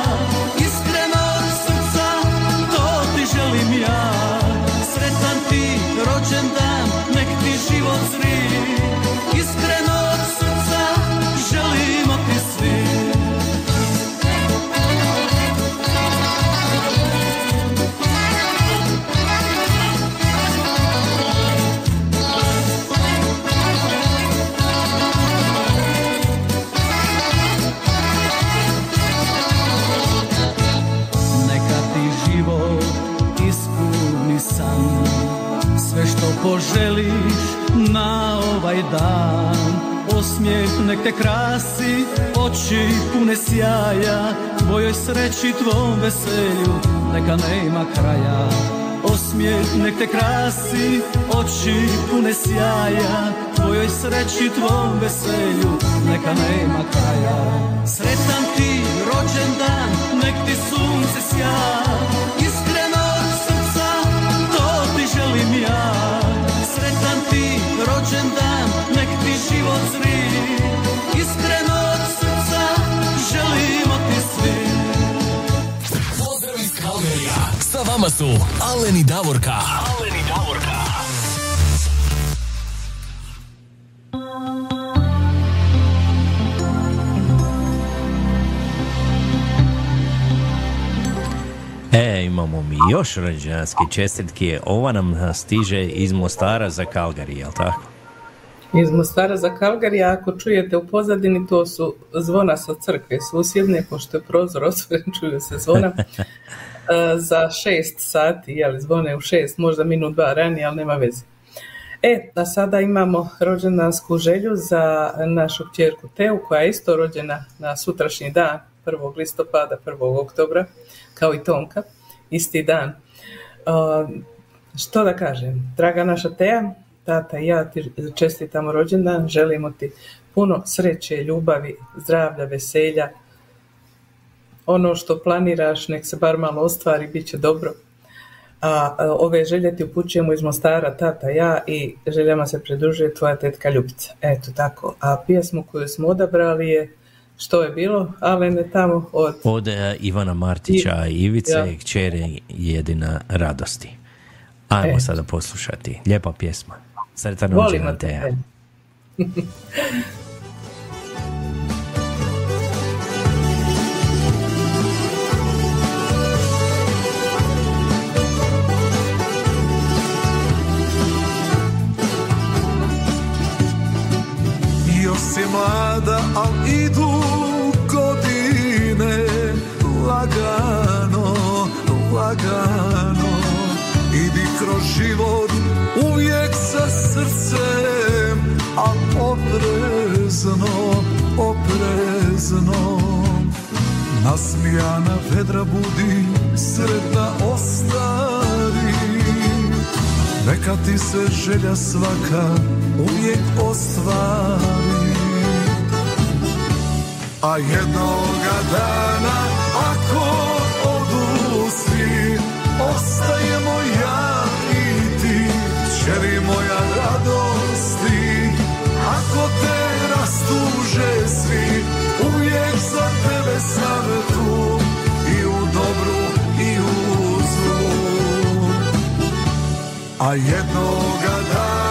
ovaj dan. Osmijeh nek te krasi, oči pune sjaja. Tvojoj sreći, tvom veselju, neka nema kraja. Osmijeh nek te krasi, oči pune sjaja. Tvojoj sreći, tvom veselju, neka nema kraja. Sretan ti rođendan, nek ti sunce sja život zri Iskreno od srca, želimo ti svi Pozdrav iz Kalgerija. Sa vama su Alen i Davorka. Alen i Davorka. E, imamo mi još rođendanske čestitke. Ova nam stiže iz Mostara za Kalgari, jel tako? Iz Mostara za Kalgari, a ako čujete u pozadini, to su zvona sa crkve susjedne, pošto je prozor otvoren, čuju se zvona. E, za šest sati, jel, zvone u šest, možda minut dva ranije, ali nema veze. E, a sada imamo rođendansku želju za našu kćerku Teu, koja je isto rođena na sutrašnji dan, 1. listopada, 1. oktobra, kao i Tonka, isti dan. Uh, što da kažem, draga naša Teja, tata i ja ti čestitamo rođendan, želimo ti puno sreće, ljubavi, zdravlja, veselja, ono što planiraš, nek se bar malo ostvari, bit će dobro. A, ove želje ti upućujemo iz Mostara, tata, ja i željama se pridružuje tvoja tetka Ljubica. Eto tako. A pjesmu koju smo odabrali je što je bilo, Alene, tamo od... Od e, Ivana Martića i Ivice, Ja. kćeri jedina radosti. Ajmo sada poslušati. Lijepa pjesma. Sretan Volimo rođendan te. Teja. Još si mlada, al idu godine Lagano, lagano Idi kroz život uvijek sa srcem Al oprezno, oprezno. Nasmijana vedra budi, sretna ostari neka ti se želja svaka uvijek ostvari. A jednoga dana ako odu svi Ostajemo tu I u dobru i u zlu. A jednoga dana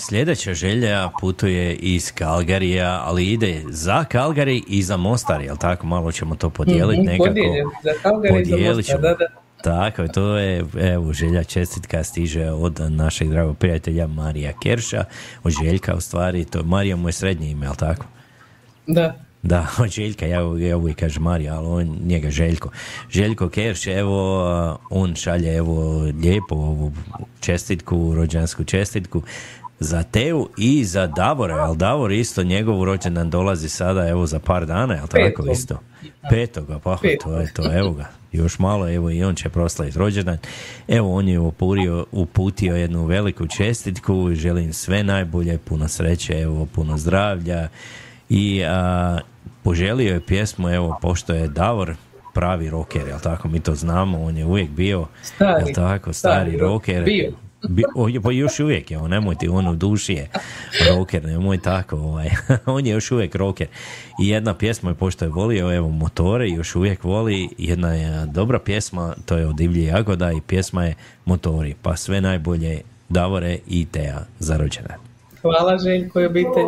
sljedeća želja putuje iz Kalgarija, ali ide za Kalgari i za Mostar, jel tako? Malo ćemo to podijeliti Mhm, nekako. za Calgary i za Podijelit Mostar, ćemo. da, da. Tako to je, evo, želja čestitka stiže od našeg dragog prijatelja Marija Kerša, od Željka u stvari, to Marija mu je srednje ime, jel tako? Da. Da, od Željka, ja, ja uvijek kažem Marija, ali on njega Željko. Željko Kerš, evo, on šalje evo lijepo ovu čestitku, rođansku čestitku za Teu i za Davora, ali Davor isto njegovu rođendan dolazi sada evo za par dana, jel tako isto? Petoga, pa to je to, evo ga. Još malo, evo i on će proslaviti rođendan. Evo, on je upurio, uputio jednu veliku čestitku, želim sve najbolje, puno sreće, evo, puno zdravlja i a, poželio je pjesmu, evo, pošto je Davor pravi rocker, jel tako, mi to znamo, on je uvijek bio, Stari, jel tako, stari, stari rock, rocker, bio. Bi, o, pa još uvijek je nemoj ti, on u duši je rocker, nemoj tako, ovaj. on je još uvijek rocker. I jedna pjesma, pošto je volio, evo, motore, još uvijek voli, jedna je dobra pjesma, to je od Divlje Jagoda i pjesma je Motori, pa sve najbolje Davore i Teja za rođendan. Hvala Željko i obitelj.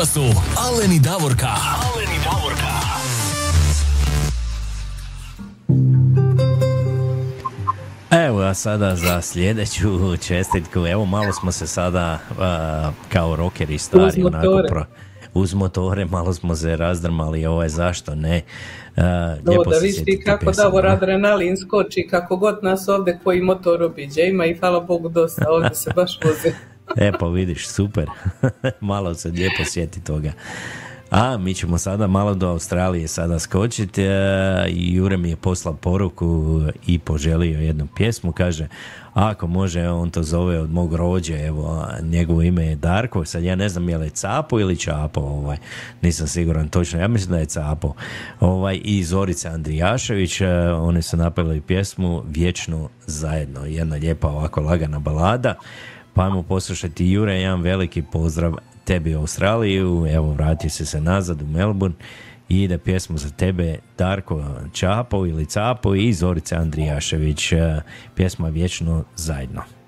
Vama su Alen i Davorka. Alen i Davorka. Evo a sada za sljedeću čestitku. Evo malo smo se sada a, kao rockeri stari onako pro, uz motore, malo smo se razdrmali, ovaj, zašto ne. Uh, lijepo da vidiš kako pjesama. Davor adrenalin skoči, kako god nas ovdje koji motor obiđe. Ima i hvala Bogu dosta, ovdje se baš voze. E pa vidiš, super. malo se lijepo sjeti toga. A mi ćemo sada malo do Australije sada skočiti. E, Jure mi je poslao poruku i poželio jednu pjesmu. Kaže, ako može, on to zove od mog rođe, evo, njegovo ime je Darko. Sad ja ne znam je li Capo ili Čapo, ovaj, nisam siguran točno. Ja mislim da je Capo. Ovaj, I Zorica Andrijašević, e, oni su napravili pjesmu Vječno zajedno. Jedna lijepa ovako lagana balada. Pa ajmo poslušati Jure, jedan veliki pozdrav tebi u Australiju, evo vratio se se nazad u Melbourne i ide pjesmu za tebe Darko Čapo ili Capo i Zorica Andrijašević, eh, pjesma Vječno zajedno.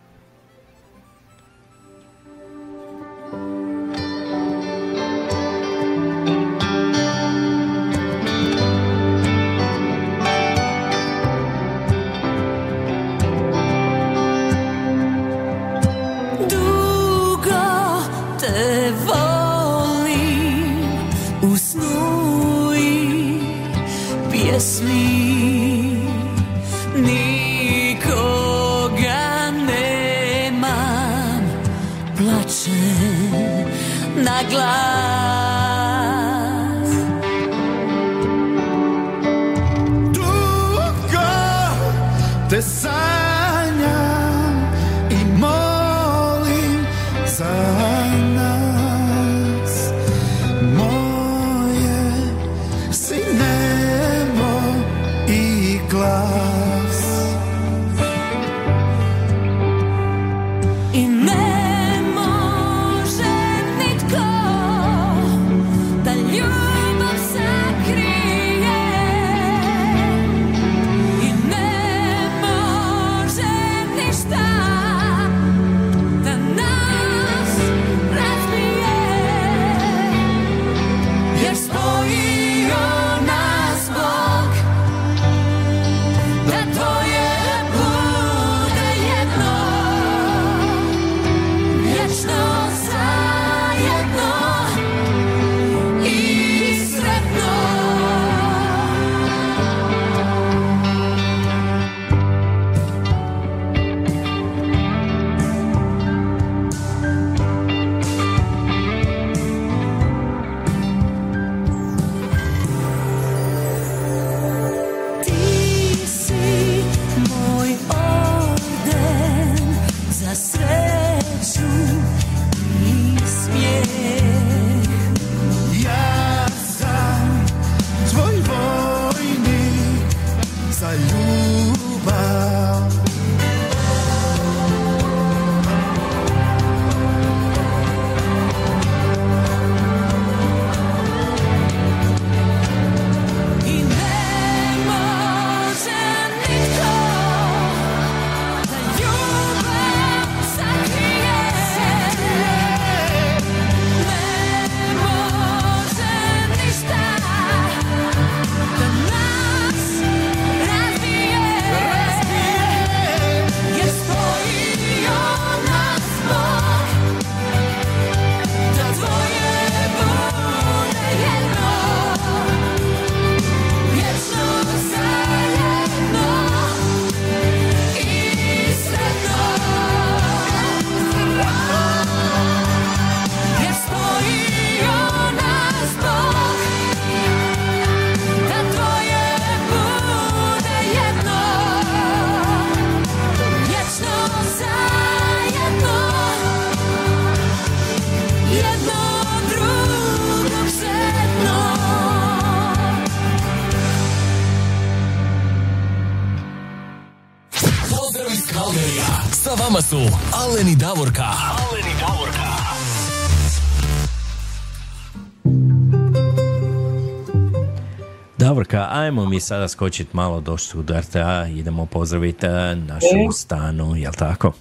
Mi sada skočiti malo do Studarta, idemo pozdraviti eh, našu E. stanu, jel tako?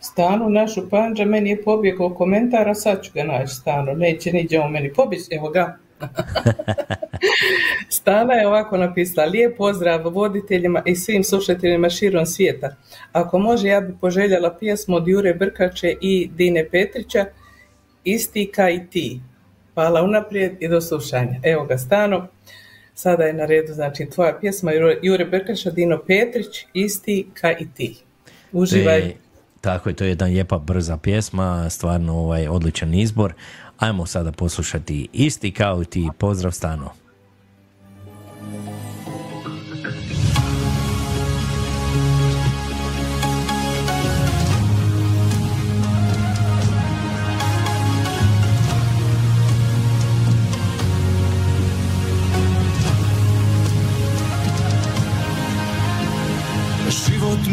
Stanu našu panđa, meni je pobjegao komentar, a sad ću ga naći stanu. Neće niđe on meni pobjeći, evo ga. Stana je ovako napisala, lijep pozdrav voditeljima i svim slušateljima širom svijeta. Ako može, ja bi poželjela pjesmu od Jure Brkače i Dine Petrića, Istika i ti. Hvala unaprijed i do slušanja. Evo ga Stano. Sada je na redu znači tvoja pjesma Jure- Brkaša, Dino Petrić, isti ka i ti. Uživaj. Tako je, to je jedna lijepa brza pjesma, stvarno ovaj odličan izbor. Ajmo sada poslušati isti kao i ti. Pozdrav Stano.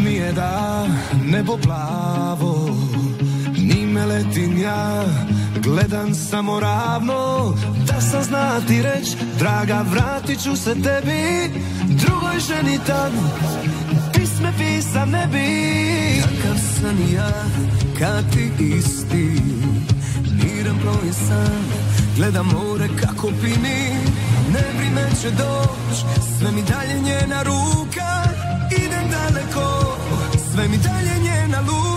Mi je da nebo plavo Ni me letim ja Gledam samo ravno Da sam znati reć Draga vratit ću se tebi Drugoj ženi tad Pisme pisam ne bi. Kakav sam ja Kad ti isti Miran proji sam Gledam more kako pini Ne vrime će doć Sve mi dalje njena ruka Idem daleko Sve mi dalje njena luka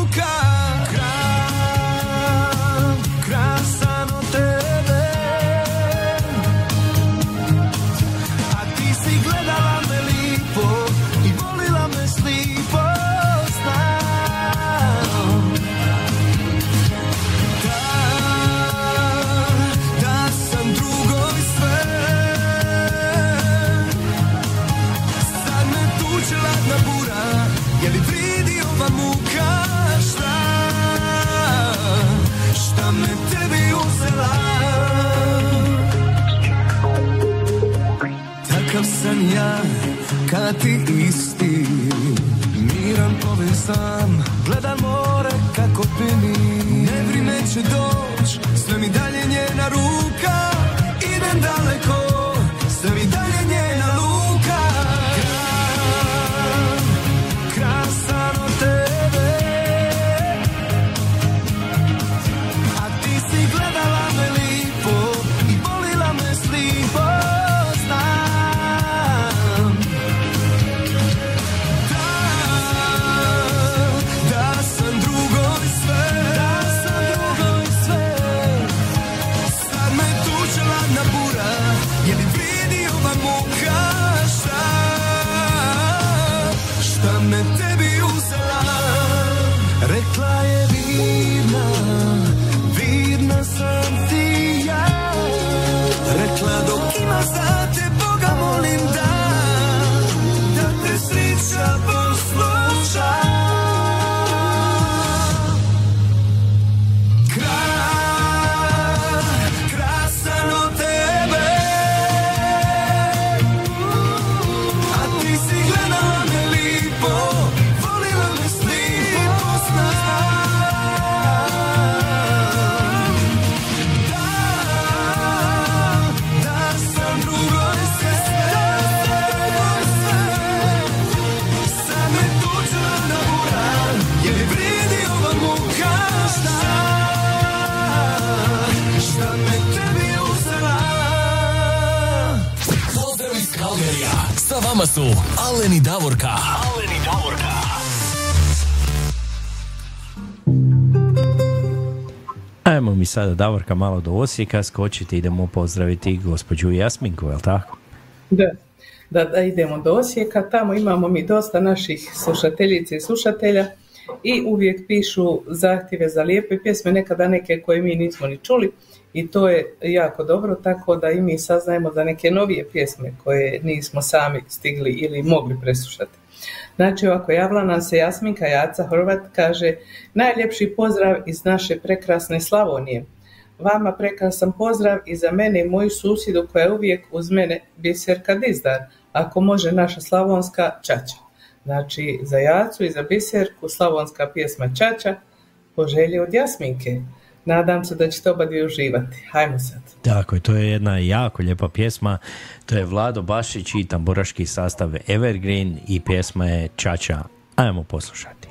Takav sam ja Kad ti isti Miran povezan Gledam more kako pini Ne vrime će doć Sve mi dalje njena ruka. Idem daleko sada Davorka malo do Osijeka skočiti, idemo pozdraviti gospođu Jasminku, jel tako? Da, da, da idemo do Osijeka, tamo imamo mi dosta naših slušateljica i slušatelja i uvijek pišu zahtjeve za lijepe pjesme, nekada neke koje mi nismo ni čuli i to je jako dobro, tako da i mi saznajemo za neke novije pjesme koje nismo sami stigli ili mogli preslušati. Znači ovako, javila nam se Jasminka Jaca Horvat, kaže najljepši pozdrav iz naše prekrasne Slavonije. Vama prekrasan pozdrav i za mene i moju susjedu koja je uvijek uz mene Biserka Dizdar, ako može naša slavonska čača. Znači za Jacu i za Biserku slavonska pjesma čača po želji od Jasminke. Nadam se da ćete oba dvije uživati. Hajmo sad. Tako je, to je jedna jako lijepa pjesma. To je Vlado Bašić i tamburaški sastav Evergreen i pjesma je Čača. Ajmo poslušati.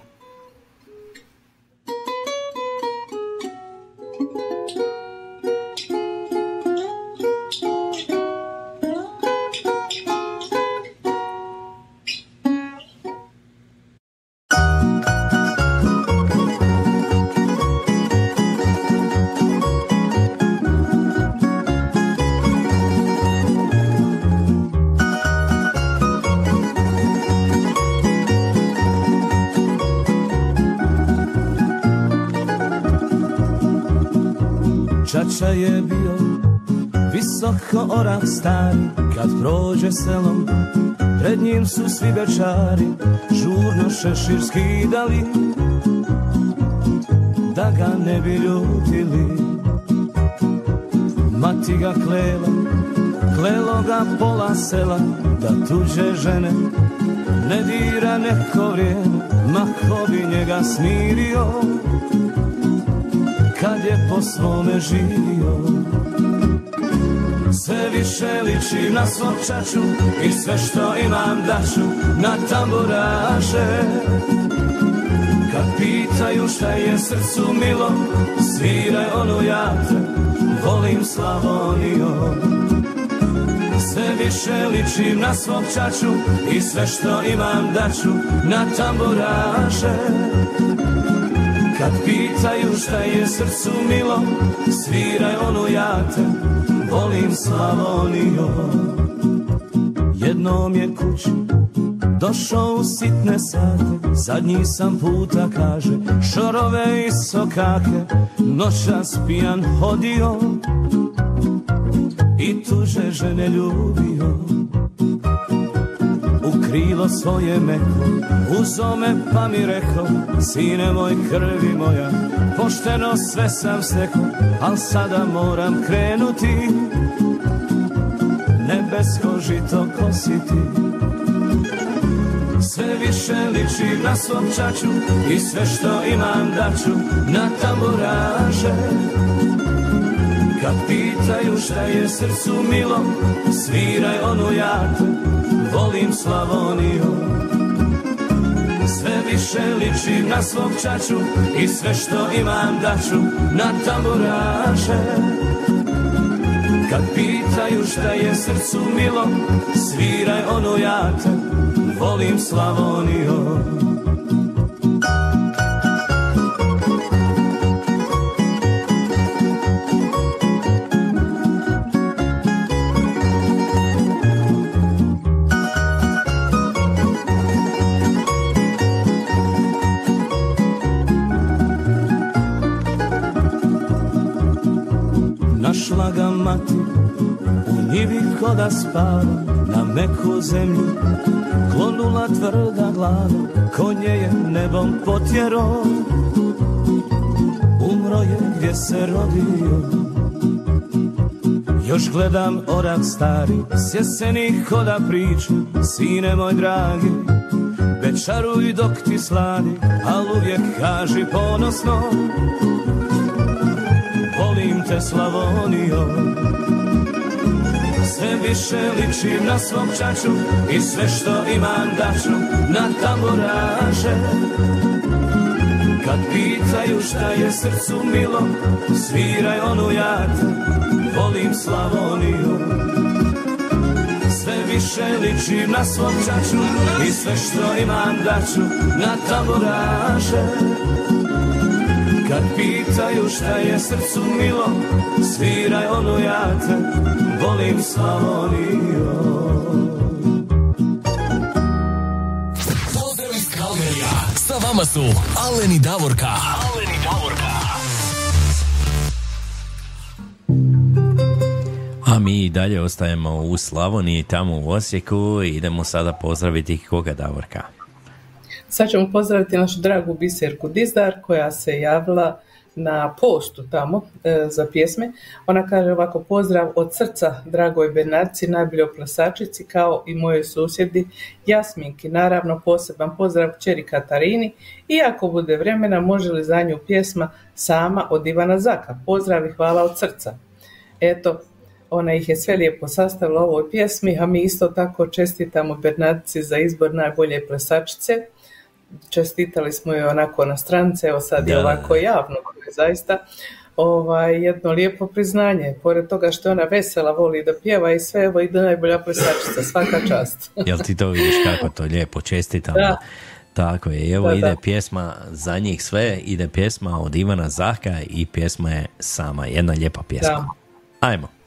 Visoko orav stari Kad prođe selom Pred njim su svi večari Žurno šešir skidali Da ga ne bi ljutili. Mati ga klela Klelo ga pola sela Da tuđe žene Ne dira neko vrijeme Ma ko bi njega smirio Kad je po svome živio Sve više ličim na svog čaču I sve što imam daću Na tamburaše. Kad pitaju šta je srcu milo Sviraj ono ja te Volim Slavonijom sve više ličim na svog čaču I sve što imam daću na tamburaše. Kad pitaju šta je srcu milo Sviraj onu ja te volim Slavonijom Jednom je kući Došao u sitne sate, zadnji sam puta kaže Šorove i sokake, noćas pijan hodio I tuže žene ljubio krilo svoje meko, uzo me pa mi rekao Sine moj krvi moja, pošteno sve sam stekao Al sada moram krenuti, nebesko žito kositi. Sve više liči na svom čaču I sve što imam daću na tamburaže. Kad pitaju šta je srcu milo Sviraj onu ja te volim Slavoniju. Sve više liči na svog čaču I sve što imam daću na tamburaže Kad pitaju šta je srcu milo Sviraj onu ja te volim Slavoniju njivi ko da spava na meku zemlju. Klonula tvrda glava konje je nebom potjero. Umro je gdje se rodio. Još gledam orak stari s jesenih hoda priča sine moj dragi. Večaruj dok ti sladi al uvijek kaži ponosno. Volim te Slavonijo Sve više ličim na svom čaču I sve što imam daću na tamburaže. Kad pitaju šta je srcu milo Sviraj onu ja te volim Slavoniju. Sve više ličim na svom čaču I sve što imam daću na tamburaže. Kad pitaju šta je srcu milo Sviraj ono ja te volim Slavoniju Pozdrav iz Kalgerija. Sa vama su Aleni Davorka. Aleni Davorka. A mi i dalje ostajemo u Slavoniji, tamo u Osijeku. Idemo sada pozdraviti koga Davorka. Sad ćemo pozdraviti našu dragu Biserku Dizdar koja se javila na postu tamo e, za pjesme. Ona kaže ovako pozdrav od srca dragoj Bernarci, najboljoj plesačici kao i mojoj susjedi Jasminki. Naravno poseban pozdrav kćeri Katarini i ako bude vremena može li za nju pjesma sama od Ivana Zaka. Pozdrav i hvala od srca. Eto, ona ih je sve lijepo sastavila u ovoj pjesmi, a mi isto tako čestitamo Bernarci za izbor najbolje plesačice čestitali smo joj onako na strance, evo sad je Da, da, ovako javno, to je zaista ovaj, jedno lijepo priznanje. Pored toga što je ona vesela, voli da pjeva i sve, evo i da najbolja plesačica, svaka čast. Jel ti to vidiš kako to lijepo, čestitamo. Da. Tako je, evo Da, ide da. pjesma za njih sve, ide pjesma od Ivana Zahka i pjesma je sama, jedna lijepa pjesma. Ajmo.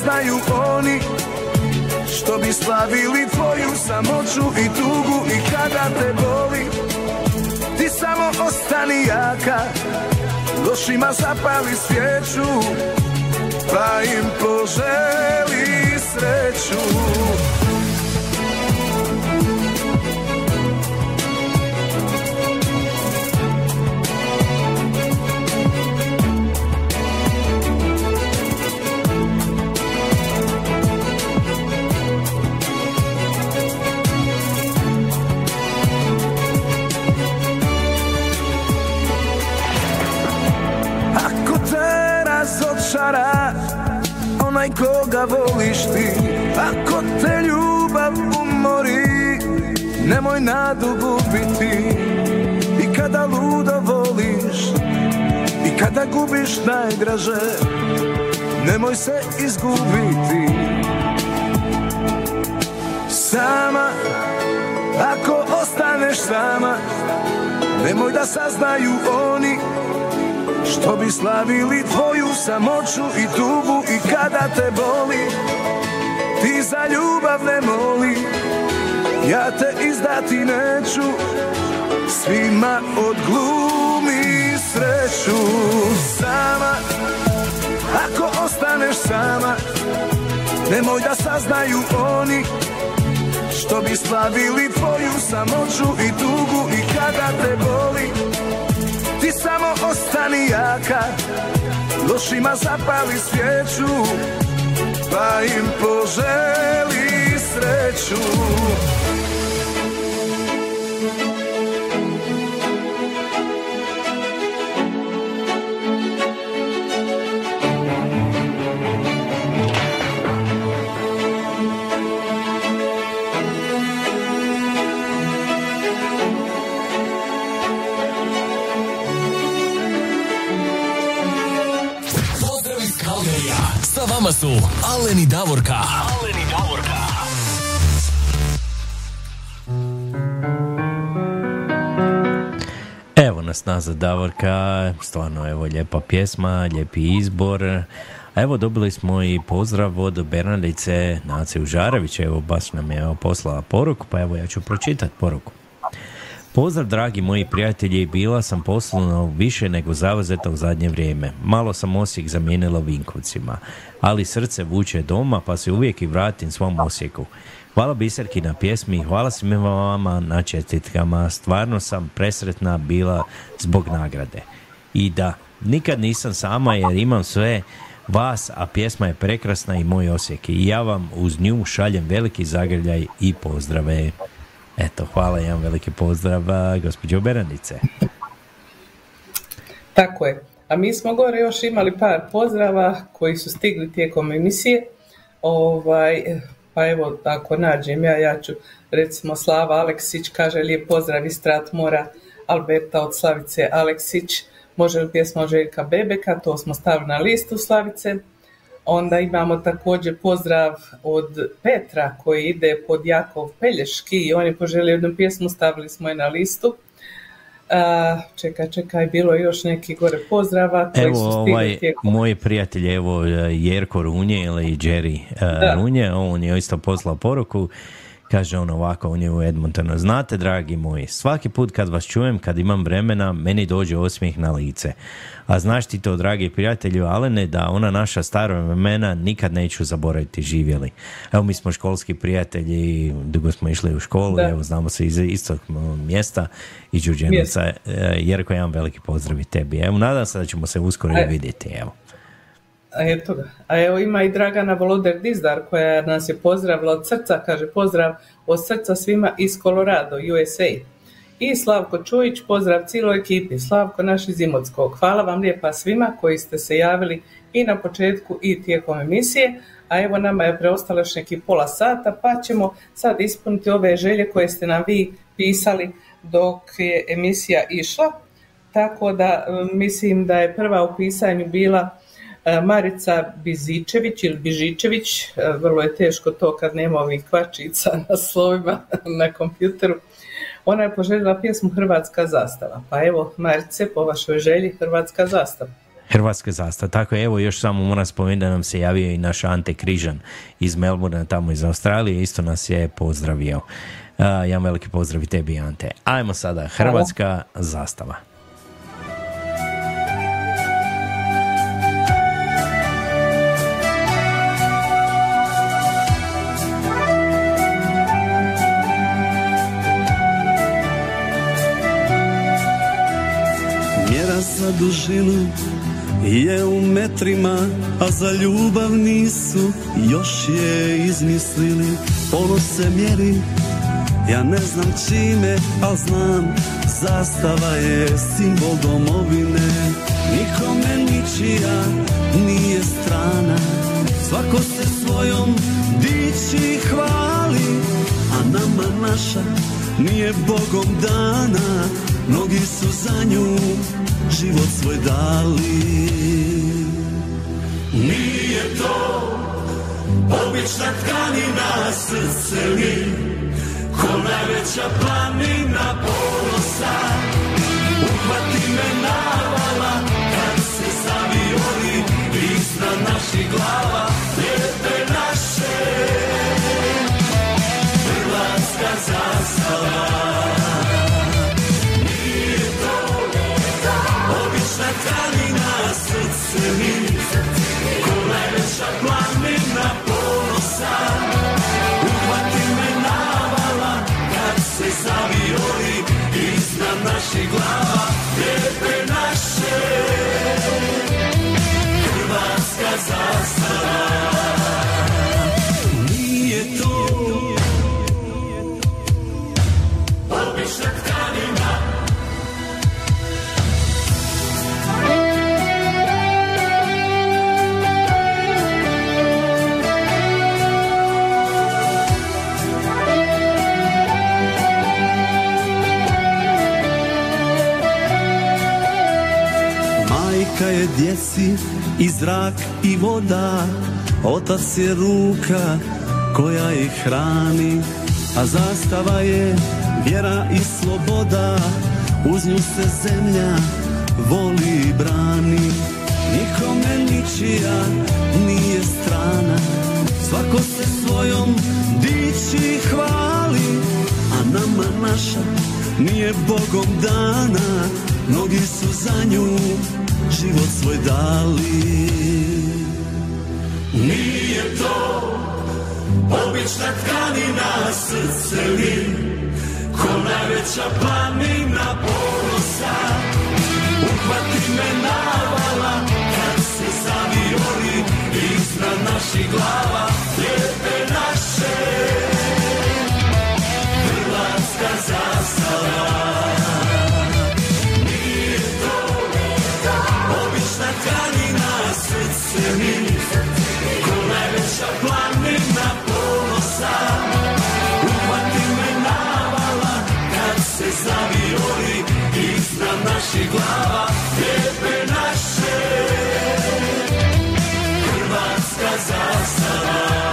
Saznaju oni Što bi slavili tvoju samoću i tugu i kada te boli. Ti samo ostani jaka Lošima zapali svijeću Pa im poželi sreću koga voliš ti. Ako te ljubav umori Nemoj nadu gubiti I kada ludo voliš I kada gubiš najdraže Nemoj se izgubiti. Sama Ako ostaneš sama Nemoj da saznaju oni što bi slavili tvoju samoću i tugu kada te boli Ti za ljubav ne moli. Ja te izdati neću Svima odglumi sreću. Sama Ako ostaneš sama Nemoj da saznaju oni Što bi slavili tvoju samoću i tugu. I kada te boli ostani jaka. Lošima zapali svijeću Pa im poželi sreću su Alen i Davorka. Alen i Davorka. Evo nas nazad Davorka, stvarno evo lijepa pjesma, lijepi izbor. A evo dobili smo i pozdrav od Bernardice Nace Užarević, evo baš nam je evo, poslala poruku, pa evo ja ću pročitati poruku. Pozdrav dragi moji prijatelji, bila sam poslovno više nego zauzeta u zadnje vrijeme. Malo sam Osijek zamijenila Vinkovcima, ali srce vuče doma pa se uvijek i vratim svom Osijeku. Hvala Biserki na pjesmi, hvala svima vama na čestitkama, stvarno sam presretna bila zbog nagrade. I da, nikad nisam sama jer imam sve vas, a pjesma je prekrasna i moj Osijek. I ja vam uz nju šaljem veliki zagrljaj i pozdrave. Eto, hvala, jedan veliki pozdrav, gospođo Beranice. Tako je. A mi smo gore još imali par pozdrava koji su stigli tijekom emisije. Ovaj, pa evo, ako nađem ja, ja ću recimo Slava Aleksić kaže lijep pozdrav iz Stratmora, Alberta od Slavice Aleksić, može li pjesma Željka Bebeka, to smo stavili na listu Slavice. Onda imamo također pozdrav od Petra koji ide pod Jakov Pelješki i on je poželio jednu pjesmu, stavili smo je na listu. A, čekaj, čekaj, bilo je još neki gore pozdrava koji su Evo, stigli ovaj, tijekom moj prijatelj, evo, Jerko Runje ili Jerry uh, Da. Runje, on je isto poslao poruku, Kaže on ovako, on je u Edmontonu. Znate, dragi moji, svaki put kad vas čujem, kad imam vremena, meni dođe osmijeh na lice. A znaš ti to, dragi prijatelju, Alene, da ona naša stara vremena nikad neću zaboraviti živjeli. Evo, mi smo školski prijatelji, dugo smo išli u školu, Da. evo, znamo se iz istog mjesta i Đurđenovca. E, Jerko, jedan veliki pozdrav i tebi. Evo, nadam se da ćemo se uskoro E. vidjeti, evo. A eto ga. A evo ima i Dragana Voloder Dizdar koja nas je pozdravila od srca, kaže pozdrav od srca svima iz Colorado, USA. I Slavko Čujić, pozdrav cijeloj ekipi, Slavko naš iz Imotskog. Hvala vam lijepa svima koji ste se javili i na početku i tijekom emisije, a evo nama je preostalo još neki pola sata, pa ćemo sad ispuniti ove želje koje ste nam vi pisali dok je emisija išla. Tako da e, mislim da je prva u pisanju bila Marica Bizičević ili Bižičević, e, vrlo je teško to kad nema ovih kvačica na slovima na kompjuteru. Ona je poželjela pjesmu Hrvatska zastava. Pa evo, Marice, po vašoj želji Hrvatska zastava. Hrvatska zastava. Tako je, evo još samo moram spomenuti da nam se javio i naš Ante Križan iz Melbourne, tamo iz Australije, isto nas je pozdravio. A, jedan veliki pozdrav i tebi, Ante. Ajmo sada, Hrvatska zastava. Dužinu je u metrima, a za ljubav nisu još je izmislili. Ono se mjeri, ja ne znam čime, al znam zastava je simbol domovine. Nikome ničija nije strana, svako se svojom diči hvali, a nama naša nije Bogom dana, mnogi su za nju život svoj dali. Nije to obična tkanina srce mi Ko najveća planina ponosa Uhvati me navala kad se zaviori Iznad naših glava obična tkanina srce mi i zrak i voda, otac je ruka koja ih hrani, a zastava je vjera i sloboda, uz nju se zemlja voli i brani. Nikome ničija nije strana, svako se svojom diči i hvali, a nama naša nije Bogom dana, mnogi su za nju život svoj dali. Nije to obična tkanina srce mi Ko najveća planina ponosa Uhvati me navala kad se zaviori Iznad naših glava glava Lijepe naše Hrvatska zastava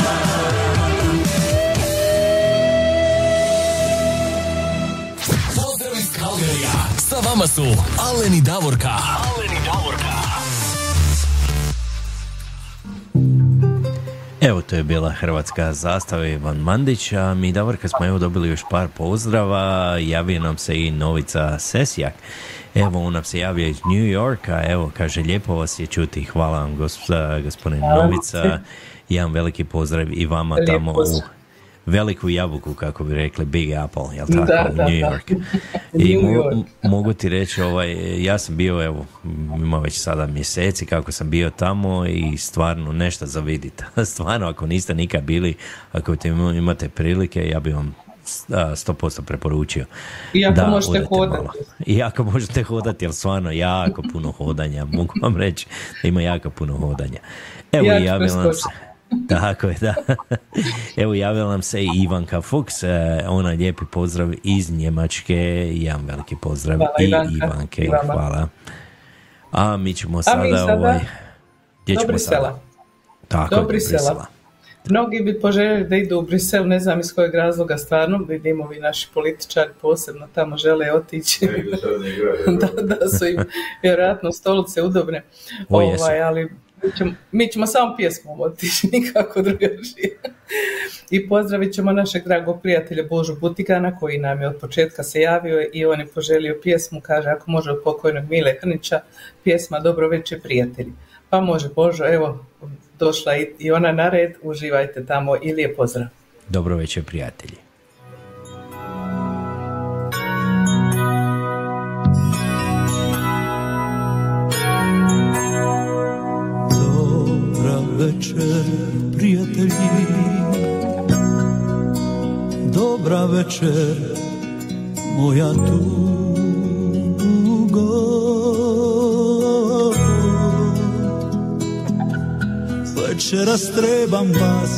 Pozdrav iz Kalgarija. Sa vama su Alen i Davorka. Evo, to je bila hrvatska zastava Ivan Mandić, a mi Davorka smo evo dobili još par pozdrava, javio nam se i Novica Sesjak. Evo, on nam se javio iz New Yorka, evo, kaže, lijepo vas je čuti, hvala vam gos- gospodin Novica, jedan veliki pozdrav i vama Lijep tamo u veliku jabuku, kako bi rekli, Big Apple, jel tako, Da, u da, New da. York. New I mo- mogu ti reći, ovaj, ja sam bio, evo, ima već sada mjeseci kako sam bio tamo i stvarno nešto za vidjeti. stvarno, ako niste nikad bili, ako te ima- imate prilike, ja bi vam 100% preporučio. I ako možete odete hodati. malo. I ako možete hodati, jer stvarno jako puno hodanja, mogu vam reći da ima jako puno hodanja. Evo, Ja javila se. Tako je, da. Evo, javila nam se i Ivanka Fuchs, e, ona lijepi pozdrav iz Njemačke, jedan veliki pozdrav Hvala, i Ivanka. Ivanke, I vama. hvala. A mi ćemo A sada, mi sada ovaj, gdje ćemo sada? Tako Do je, do Brisela. Brisela. Mnogi bi poželjeli da idu u Brisel, ne znam iz kojeg razloga stvarno, vidimo ovi naši političari posebno tamo žele otići. da, da su im vjerojatno stolice udobne. O, ovaj, ali mi ćemo, mi ćemo samo pjesmom otići, nikako drugačije. I pozdravit ćemo našeg dragog prijatelja Božu Butigana koji nam je od početka se javio i on je poželio pjesmu, kaže ako može od pokojnog Mile Hrnića, pjesma Dobro večer prijatelji. Pa može Božo, evo došla i, i ona na red, uživajte tamo i lijep pozdrav. Dobro večer, prijatelji. Dobra večer, prijatelji Dobra večer, moja tugo Večeras trebam vas.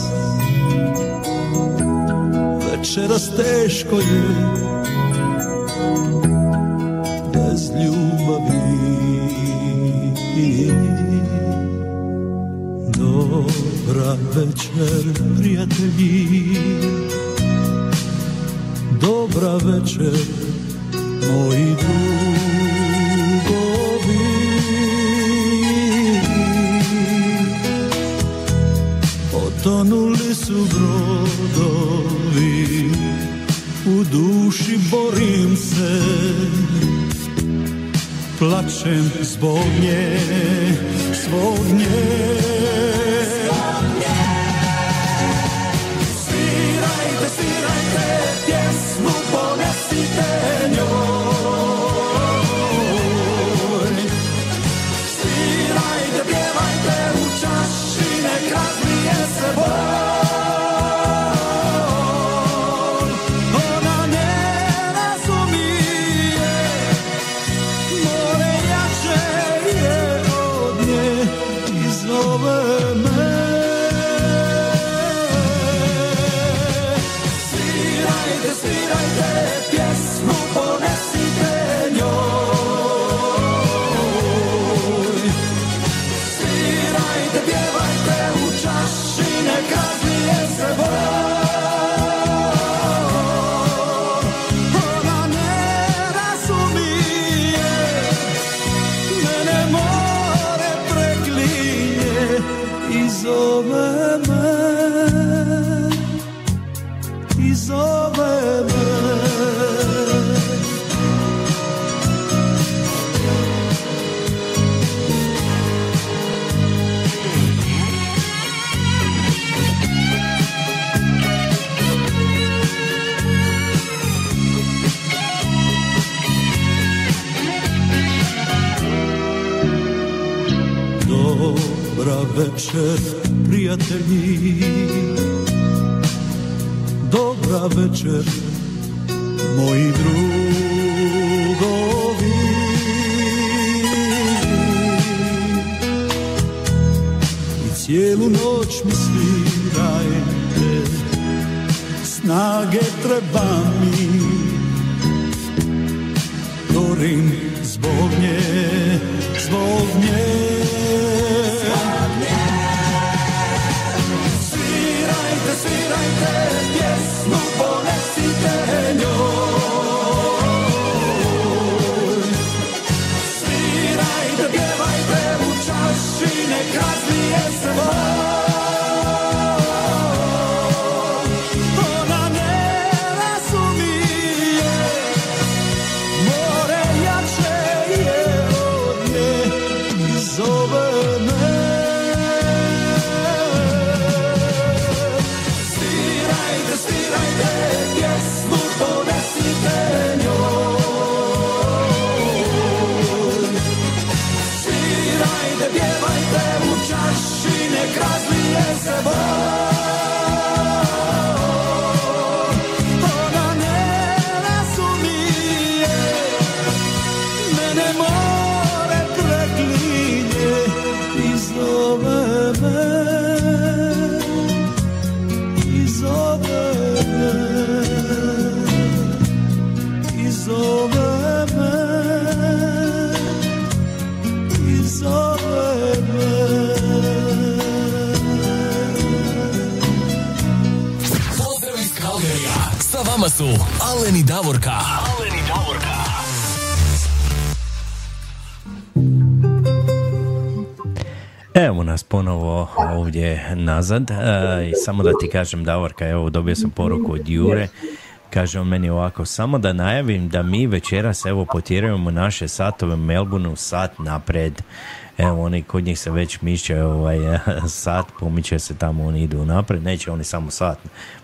Večeras teško je Bez ljubavi. Dobra večer, prijatelji. Dobra večer, moji drugovi su brodovi. U duši borim se Plačem zbog nje, zbog nje. Svirajte, svirajte, pjesmu ponesite večer, prijatelji. Dobra večer, moji drugovi. I cijelu noć mi svirajte Snage treba mi. Gorim zbog nje, zbog nje Sebou. Alen i Davorka. Alen i Davorka. Evo nas ponovo ovdje nazad. E, i samo da ti kažem, Davorka, evo dobio sam poruku od Jure. Kaže on meni ovako, samo da najavim da mi večeras evo potjerujemo naše satove u Melbourneu sat napred. Evo oni kod njih se već miče ovaj sat, pomiče se tamo, oni idu napred, neće oni samo sat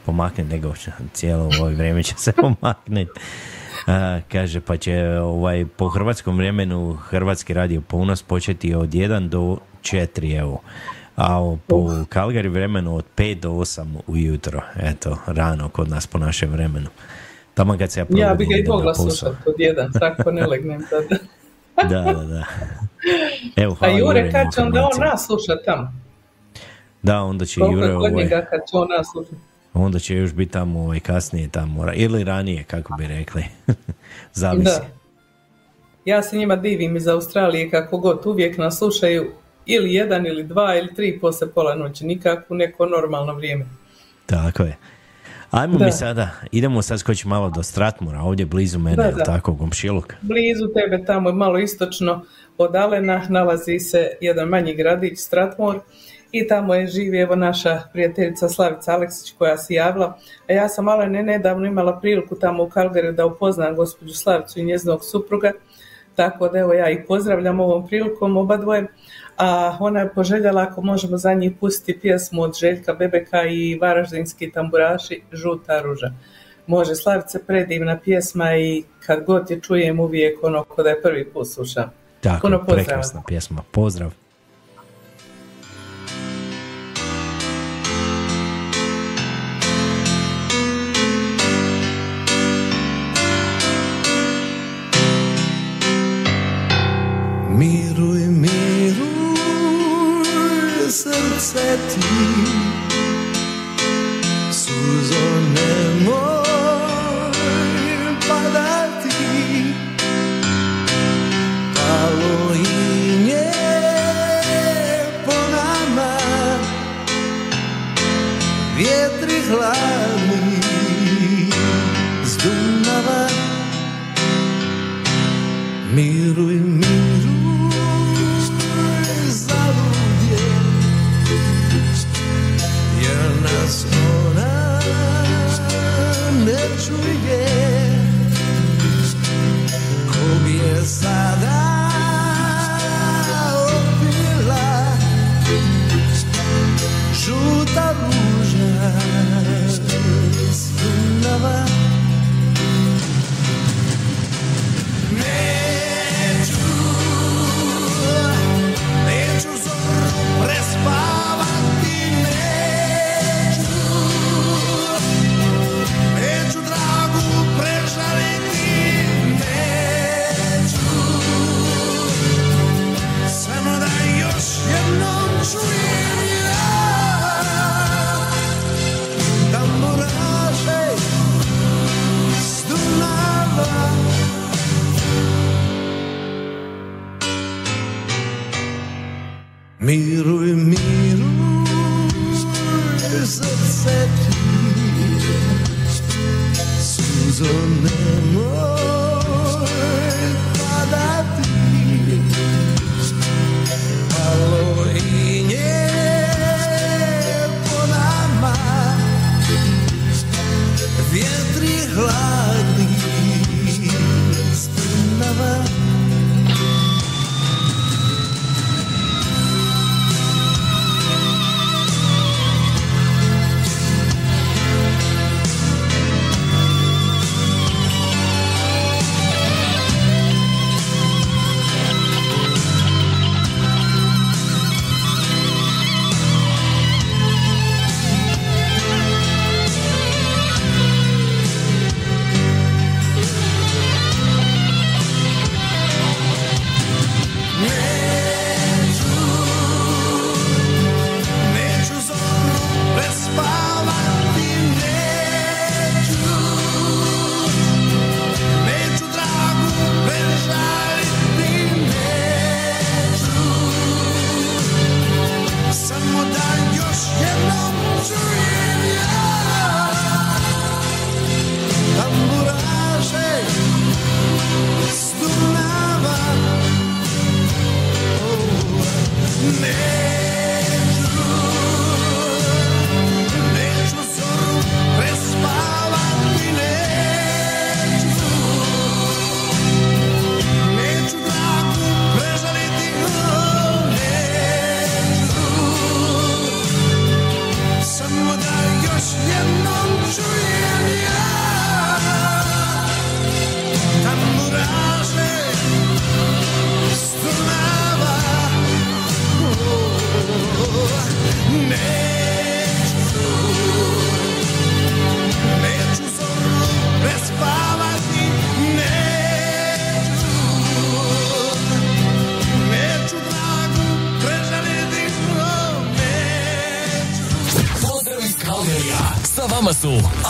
pomaknuti, nego cijelo ovo vrijeme će se pomaknuti. A, kaže, pa će ovaj, po hrvatskom vremenu Hrvatski radio ponos početi od 1 do 4, evo. A po Kalgari vremenu od 5 do 8 ujutro. Eto, rano kod nas po našem vremenu. Tamo kad se ja Ja bi probudim, ga i mogla slušati od jedan, tako ne legnem tada. Da, da, da. Evo, A hvala Jure, Jure kad će onda on nas slušati tamo? Da, onda će Koliko Jure, je kod ovaj, njega kad će on nas slušati? onda će još biti tamo ovaj, kasnije tamo, ili ranije, kako bi rekli. Zavisi. Da. Ja se njima divim iz Australije kako god uvijek nas slušaju ili jedan ili dva ili tri poslije pola noći, nikako neko normalno vrijeme. Tako je. Ajmo Da. mi sada, idemo sad skoči malo do Stratmora, ovdje blizu mene, Da, da. tako, Komšiluk. Blizu tebe tamo malo istočno od Alena nalazi se jedan manji gradić Stratmor i tamo je živi evo naša prijateljica Slavica Aleksić koja se javila. A ja sam Alene nedavno imala priliku tamo u Kalgariju da upoznam gospođu Slavicu i njezinog supruga. Tako da evo ja ih pozdravljam ovom prilikom oba dvoje. A ona je poželjela ako možemo za njih pustiti pjesmu od Željka Bebeka i Varaždinski tamburaši Žuta ruža. Može Slavice predivna pjesma i kad god je čujem uvijek ono ko da je prvi put slušam. Tako, Puno pozdrava. prekrasna pjesma. Pozdrav.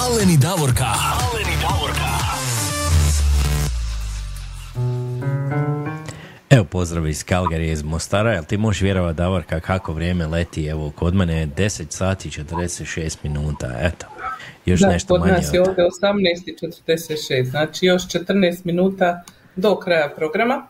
Aleni Davorka. Aleni Davorka. Evo pozdrav iz Kalgarije iz Mostara, jel ti možeš vjerovati Davorka kako vrijeme leti, evo kod mene je 10 sati 46 minuta, eto, još da, nešto kod manje nas je od- ovdje 18.46, znači još 14 minuta do kraja programa.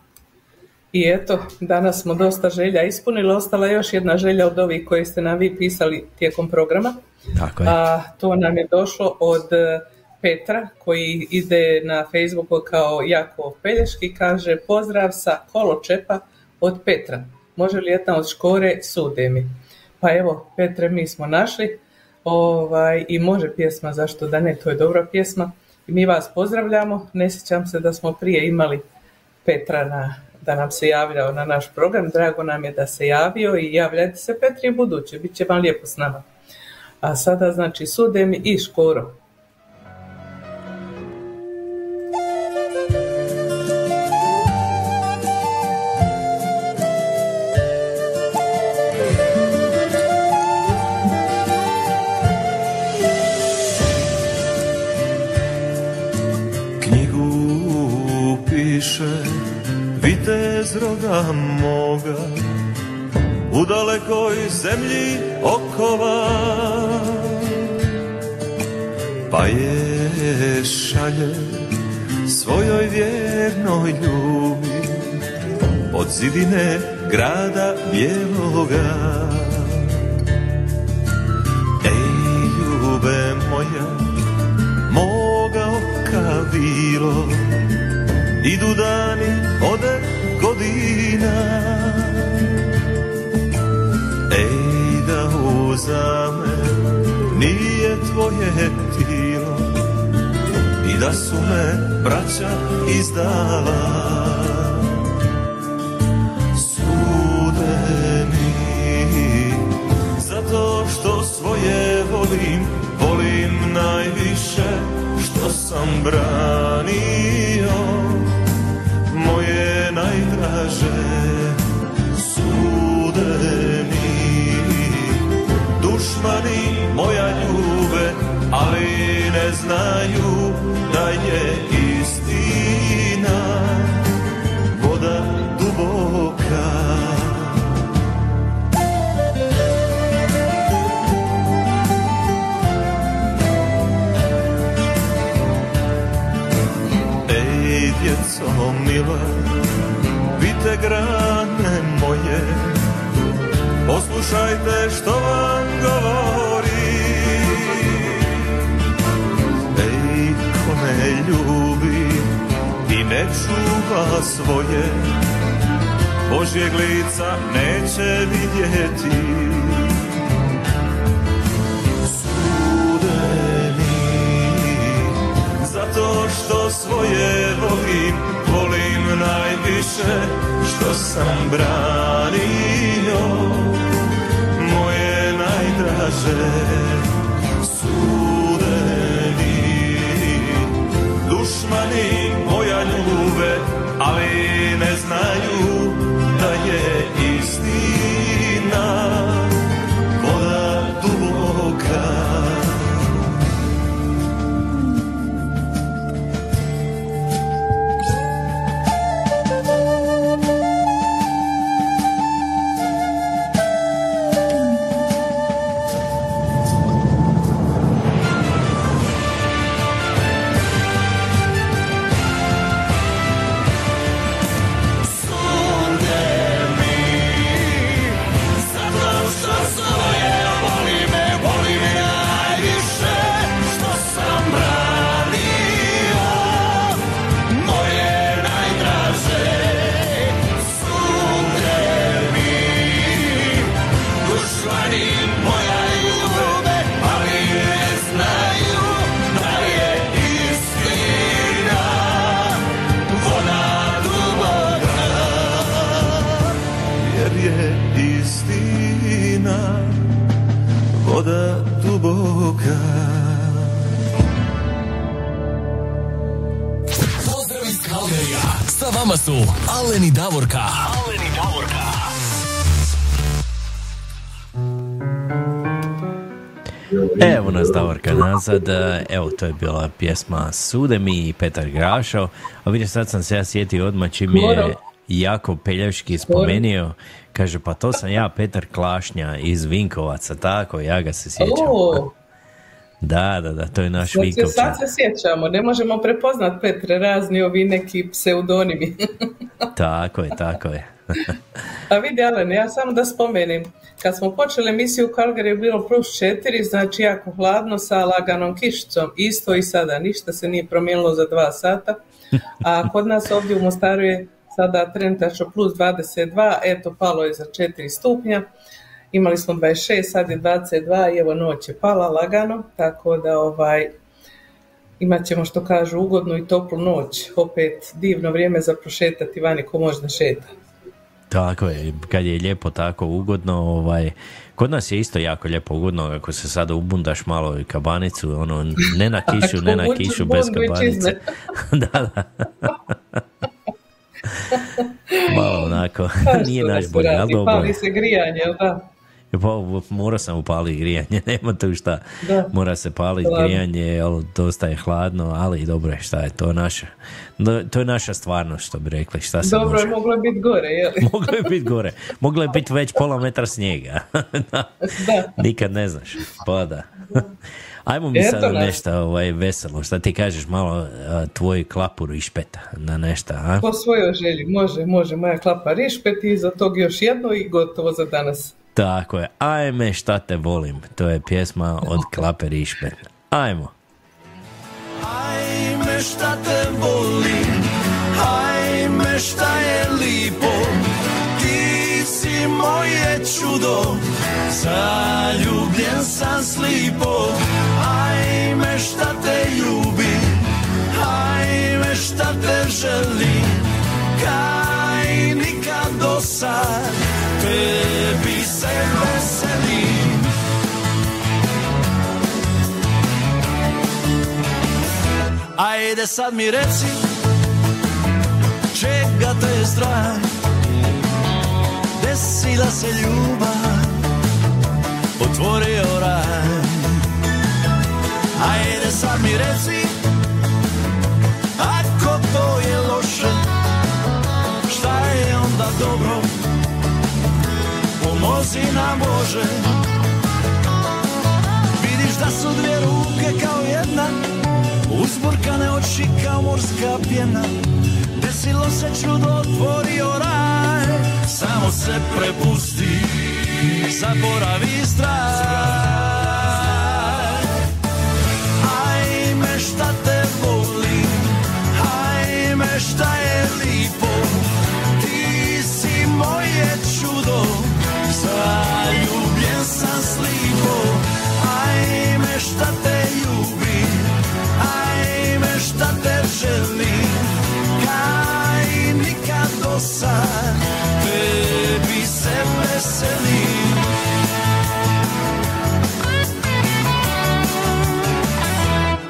I eto, danas smo dosta želja ispunili, ostala je još jedna želja od ovih koje ste nam vi pisali tijekom programa. Tako je. A to nam je došlo od e, Petra koji ide na Facebooku kao Jakov Pelješki, kaže pozdrav sa koločepa od Petra. Može li jedna od škore sude mi? Pa evo, Petre, mi smo našli ovaj, i može pjesma, zašto da ne, to je dobra pjesma. I mi vas pozdravljamo, ne sjećam se da smo prije imali Petra na, da nam se javljao na naš program, drago nam je da se javio i javljajte se Petri buduće, bit će vam lijepo s nama. A sada znači sude mi i škoro. Piše vitez roda moga U dalekoj zemlji okova Pa je šalje svojoj vjernoj ljubi Od zidine grada bijeloga. Ej ljube moja moga oka bilo Idu dani, ode godina da uzame nije tvoje tilo I da su me braća izdala. Sude mi zato što svoje volim, volim najviše što sam branio. Moje najdraže dušmani moja ljube ali ne znaju da je istina. Voda duboka. Ej, djeco mila, vidite grane moje, poslušajte što vam govori. Ej, ko ne ljubi i ne čuva svoje, Božjeg lica neće vidjeti. Zato što svoje volim, volim najviše što sam branio najdraže sude mi su Aleni Davorka. Aleni Davorka. Evo nas Davorka nazad, evo to je bila pjesma Sude mi i Petar Grašo, a vidiš sad sam se ja sjetio odmah čim je jako Pelješki spomenio, kaže pa to sam ja Petar Klašnja iz Vinkovaca, tako, ja ga se sjećam. Da, da, da, to je naš sad se, Vinkovčan. sad se sjećamo, ne možemo prepoznat Petre, razni ovi neki pseudonimi. Tako je, tako je. A vidi, Alen, ja samo da spomenem. Kad smo počeli emisiju u Calgary je bilo plus 4, znači jako hladno sa laganom kišicom. Isto i sada, ništa se nije promijenilo za dva sata. A kod nas ovdje u Mostaru je sada trenutačno plus 22, eto palo je za 4 stupnja. Imali smo 26, sad je 22 i evo noć je pala lagano, tako da ovaj, imat ćemo što kažu ugodnu i toplu noć. Opet divno vrijeme za prošetati vani ko može da šeta. Tako je, kad je lijepo tako ugodno, ovaj, kod nas je isto jako lijepo ugodno, ako se sada ubundaš malo i kabanicu, ono, ne na kišu, ne na kišu, bez kabanice. da, da. malo onako, Pa nije što da naš se bolje, ali dobro. Pali se grijanje, da? Pa, morao sam upaliti grijanje, nema tu šta. Da. Mora se paliti grijanje, jel, dosta je hladno, ali dobro je, šta je, to naša, no, to je naša stvarnost, što bi rekli, šta se Dobro može. je moglo biti gore, jel? Moglo je biti gore. Moglo je biti već pola metra snijega. Da. Nikad ne znaš. Pa da. Ajmo mi nas. nešto ovaj, veselo. Šta ti kažeš malo a, tvoj klapur išpeta na nešto, a? Po svojoj želji, može, može, moja klapa rišpet i za tog još jedno i gotovo za danas. Tako je. Ajme šta te volim. To je pjesma od Klape Rišpet. Ajmo. Ajme šta te volim, ajme šta je lipo, ti si moje čudo, zaljubljen sam slipo. Ajme šta te ljubim, ajme šta te želim, Ajde sad mi reci Čega te je strah Desila se ljubav Otvorio raj. Ajde sad mi reci Ako to je loše Šta je onda dobro? Pomozi nam Bože. Vidiš da su dvije ruke kao jedna Uzburkane oči kao morska pjena. Desilo se čudo, otvorio raj. Samo se prepusti, zaboravi strah Ajme šta te volim, ajme šta je lipo. Ti si moje čudo, zaljubljen sam slipo Ajme šta te sad, tebi se veselim.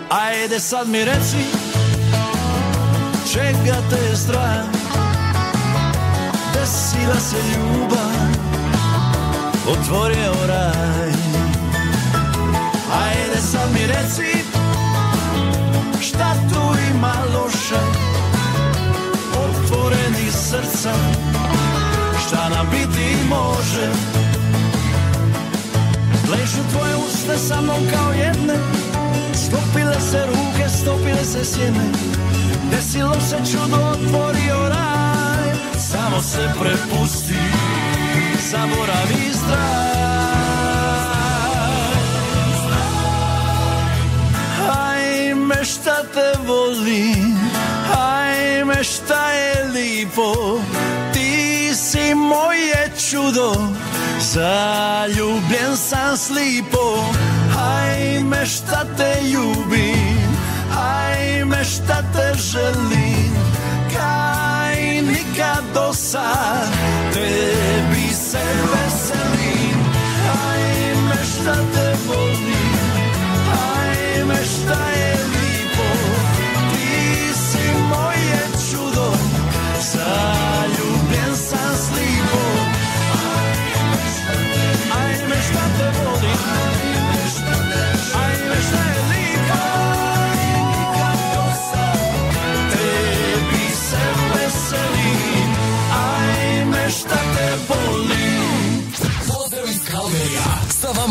Ajde sad mi reci, čega te je strah? Desila se ljubav, otvorio raj. Ajde sad mi reci, šta tu srca, šta nam biti može? Ležu tvoje usne sa mnom kao jedne Stopile se ruke, stopile se sjene. Desilo se čudo, otvorio raj Samo se prepusti, zaboravi strah Ajme šta te volim, ajme šta lipo Ti si moje čudo, zaljubljen sam slipo. Ajme šta te ljubim, ajme šta te želim. Kaj nikad do sad, tebi se veselim. Ajme šta te volim, ajme šta je lipo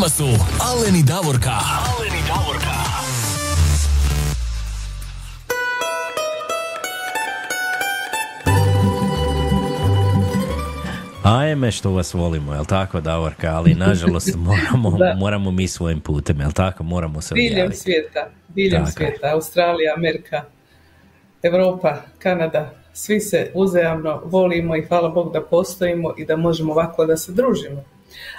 su Alen i Davorka. Alen i Davorka. Ajme što vas volimo, jel tako Davorka, ali nažalost moramo, Da. moramo mi svojim putem, jel tako, moramo se Diljem odjaviti. svijeta, diljem Tako je. svijeta, Australija, Amerika, Europa, Kanada, svi se uzajamno volimo i hvala Bog da postojimo i da možemo ovako da se družimo.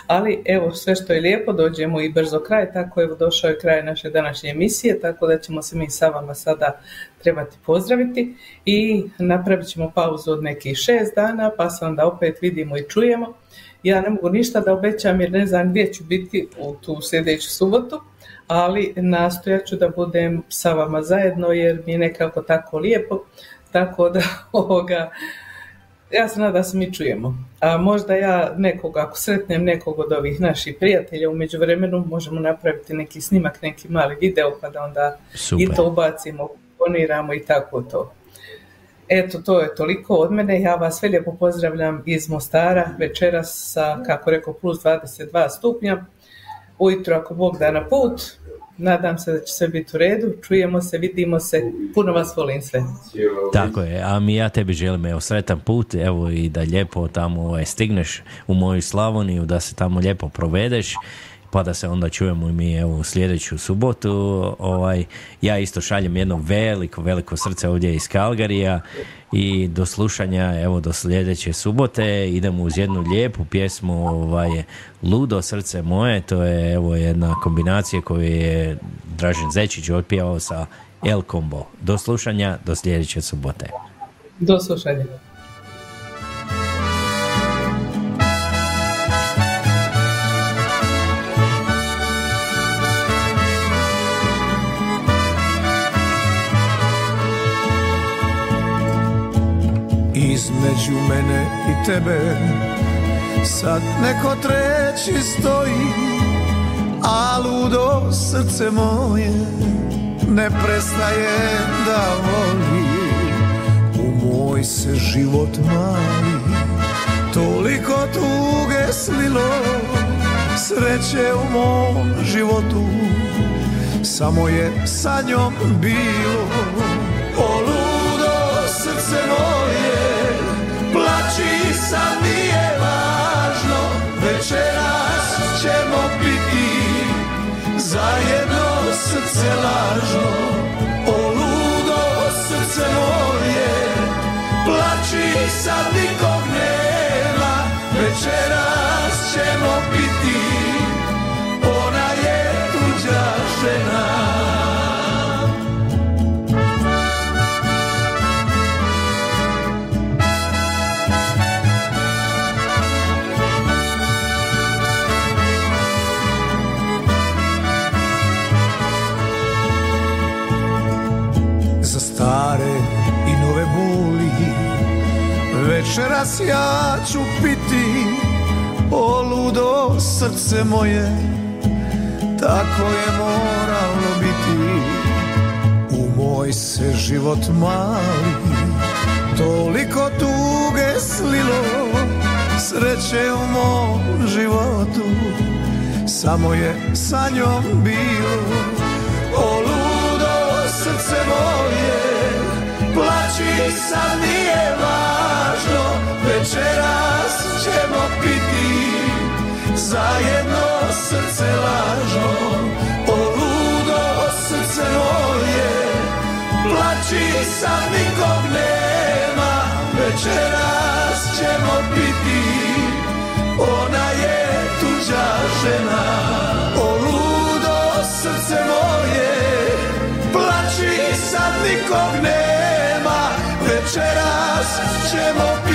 Ali evo sve što je lijepo dođemo i brzo kraj, tako evo došao je kraj naše današnje emisije, tako da ćemo se mi sa vama sada trebati pozdraviti i napravit ćemo pauzu od nekih šest dana pa se onda opet vidimo i čujemo. Ja ne mogu ništa da obećam jer ne znam gdje ću biti u tu sljedeću subotu, ali nastojat ću da budem sa vama zajedno jer mi je nekako tako lijepo, tako da ovoga, ja se nadam da se mi čujemo. A možda ja nekog, ako sretnem nekog od ovih naših prijatelja, u međuvremenu možemo napraviti neki snimak, neki mali video pa da onda Super. i to ubacimo, poniramo i tako to. Eto, to je toliko od mene. Ja vas sve lijepo pozdravljam iz Mostara večeras sa, kako rekao, plus 22 stupnja. Ujutro, ako Bog da na put, nadam se da će sve biti u redu. Čujemo se, vidimo se. Puno vas volim sve. Tako je, a mi ja tebi želim evo sretan put, evo i da lijepo tamo ovaj, stigneš u moju Slavoniju, da se tamo lijepo provedeš, pa da se onda čujemo i mi evo u sljedeću subotu. Ovaj, ja isto šaljem jedno veliko, veliko srce ovdje iz Kalgarija i do slušanja evo do sljedeće subote idemo uz jednu lijepu pjesmu ovaj, Ludo srce moje, to je evo jedna kombinacija koju je Dražen Zečić otpjevao sa El Combo. Do slušanja, do sljedeće subote. Do slušanja. Između mene i tebe. Sad neko treći stoji A ludo srce moje Ne prestaje da voli. U moj se život mali Toliko tuge slilo Sreće u mom životu. Samo je sa njom bilo O ludo srce moje Plači sad nije važno Večeras ćemo piti Zajedno srce lažno. O ludo srce moje Plači sad nikog nema Večeras ćemo piti Večeras ja ću piti O ludo srce moje. Tako je moralo biti. U moj se život mali Toliko tuge slilo. Sreće u mom životu Samo je sa njom bilo. O ludo srce moje Plači sad nije Večeras ćemo piti. Zajedno srce lažno O ludo srce moje. Plači sad nikog nema Večeras ćemo piti. Ona je tuđa žena O ludo srce moje. Plači sad nikog nema Večeras ćemo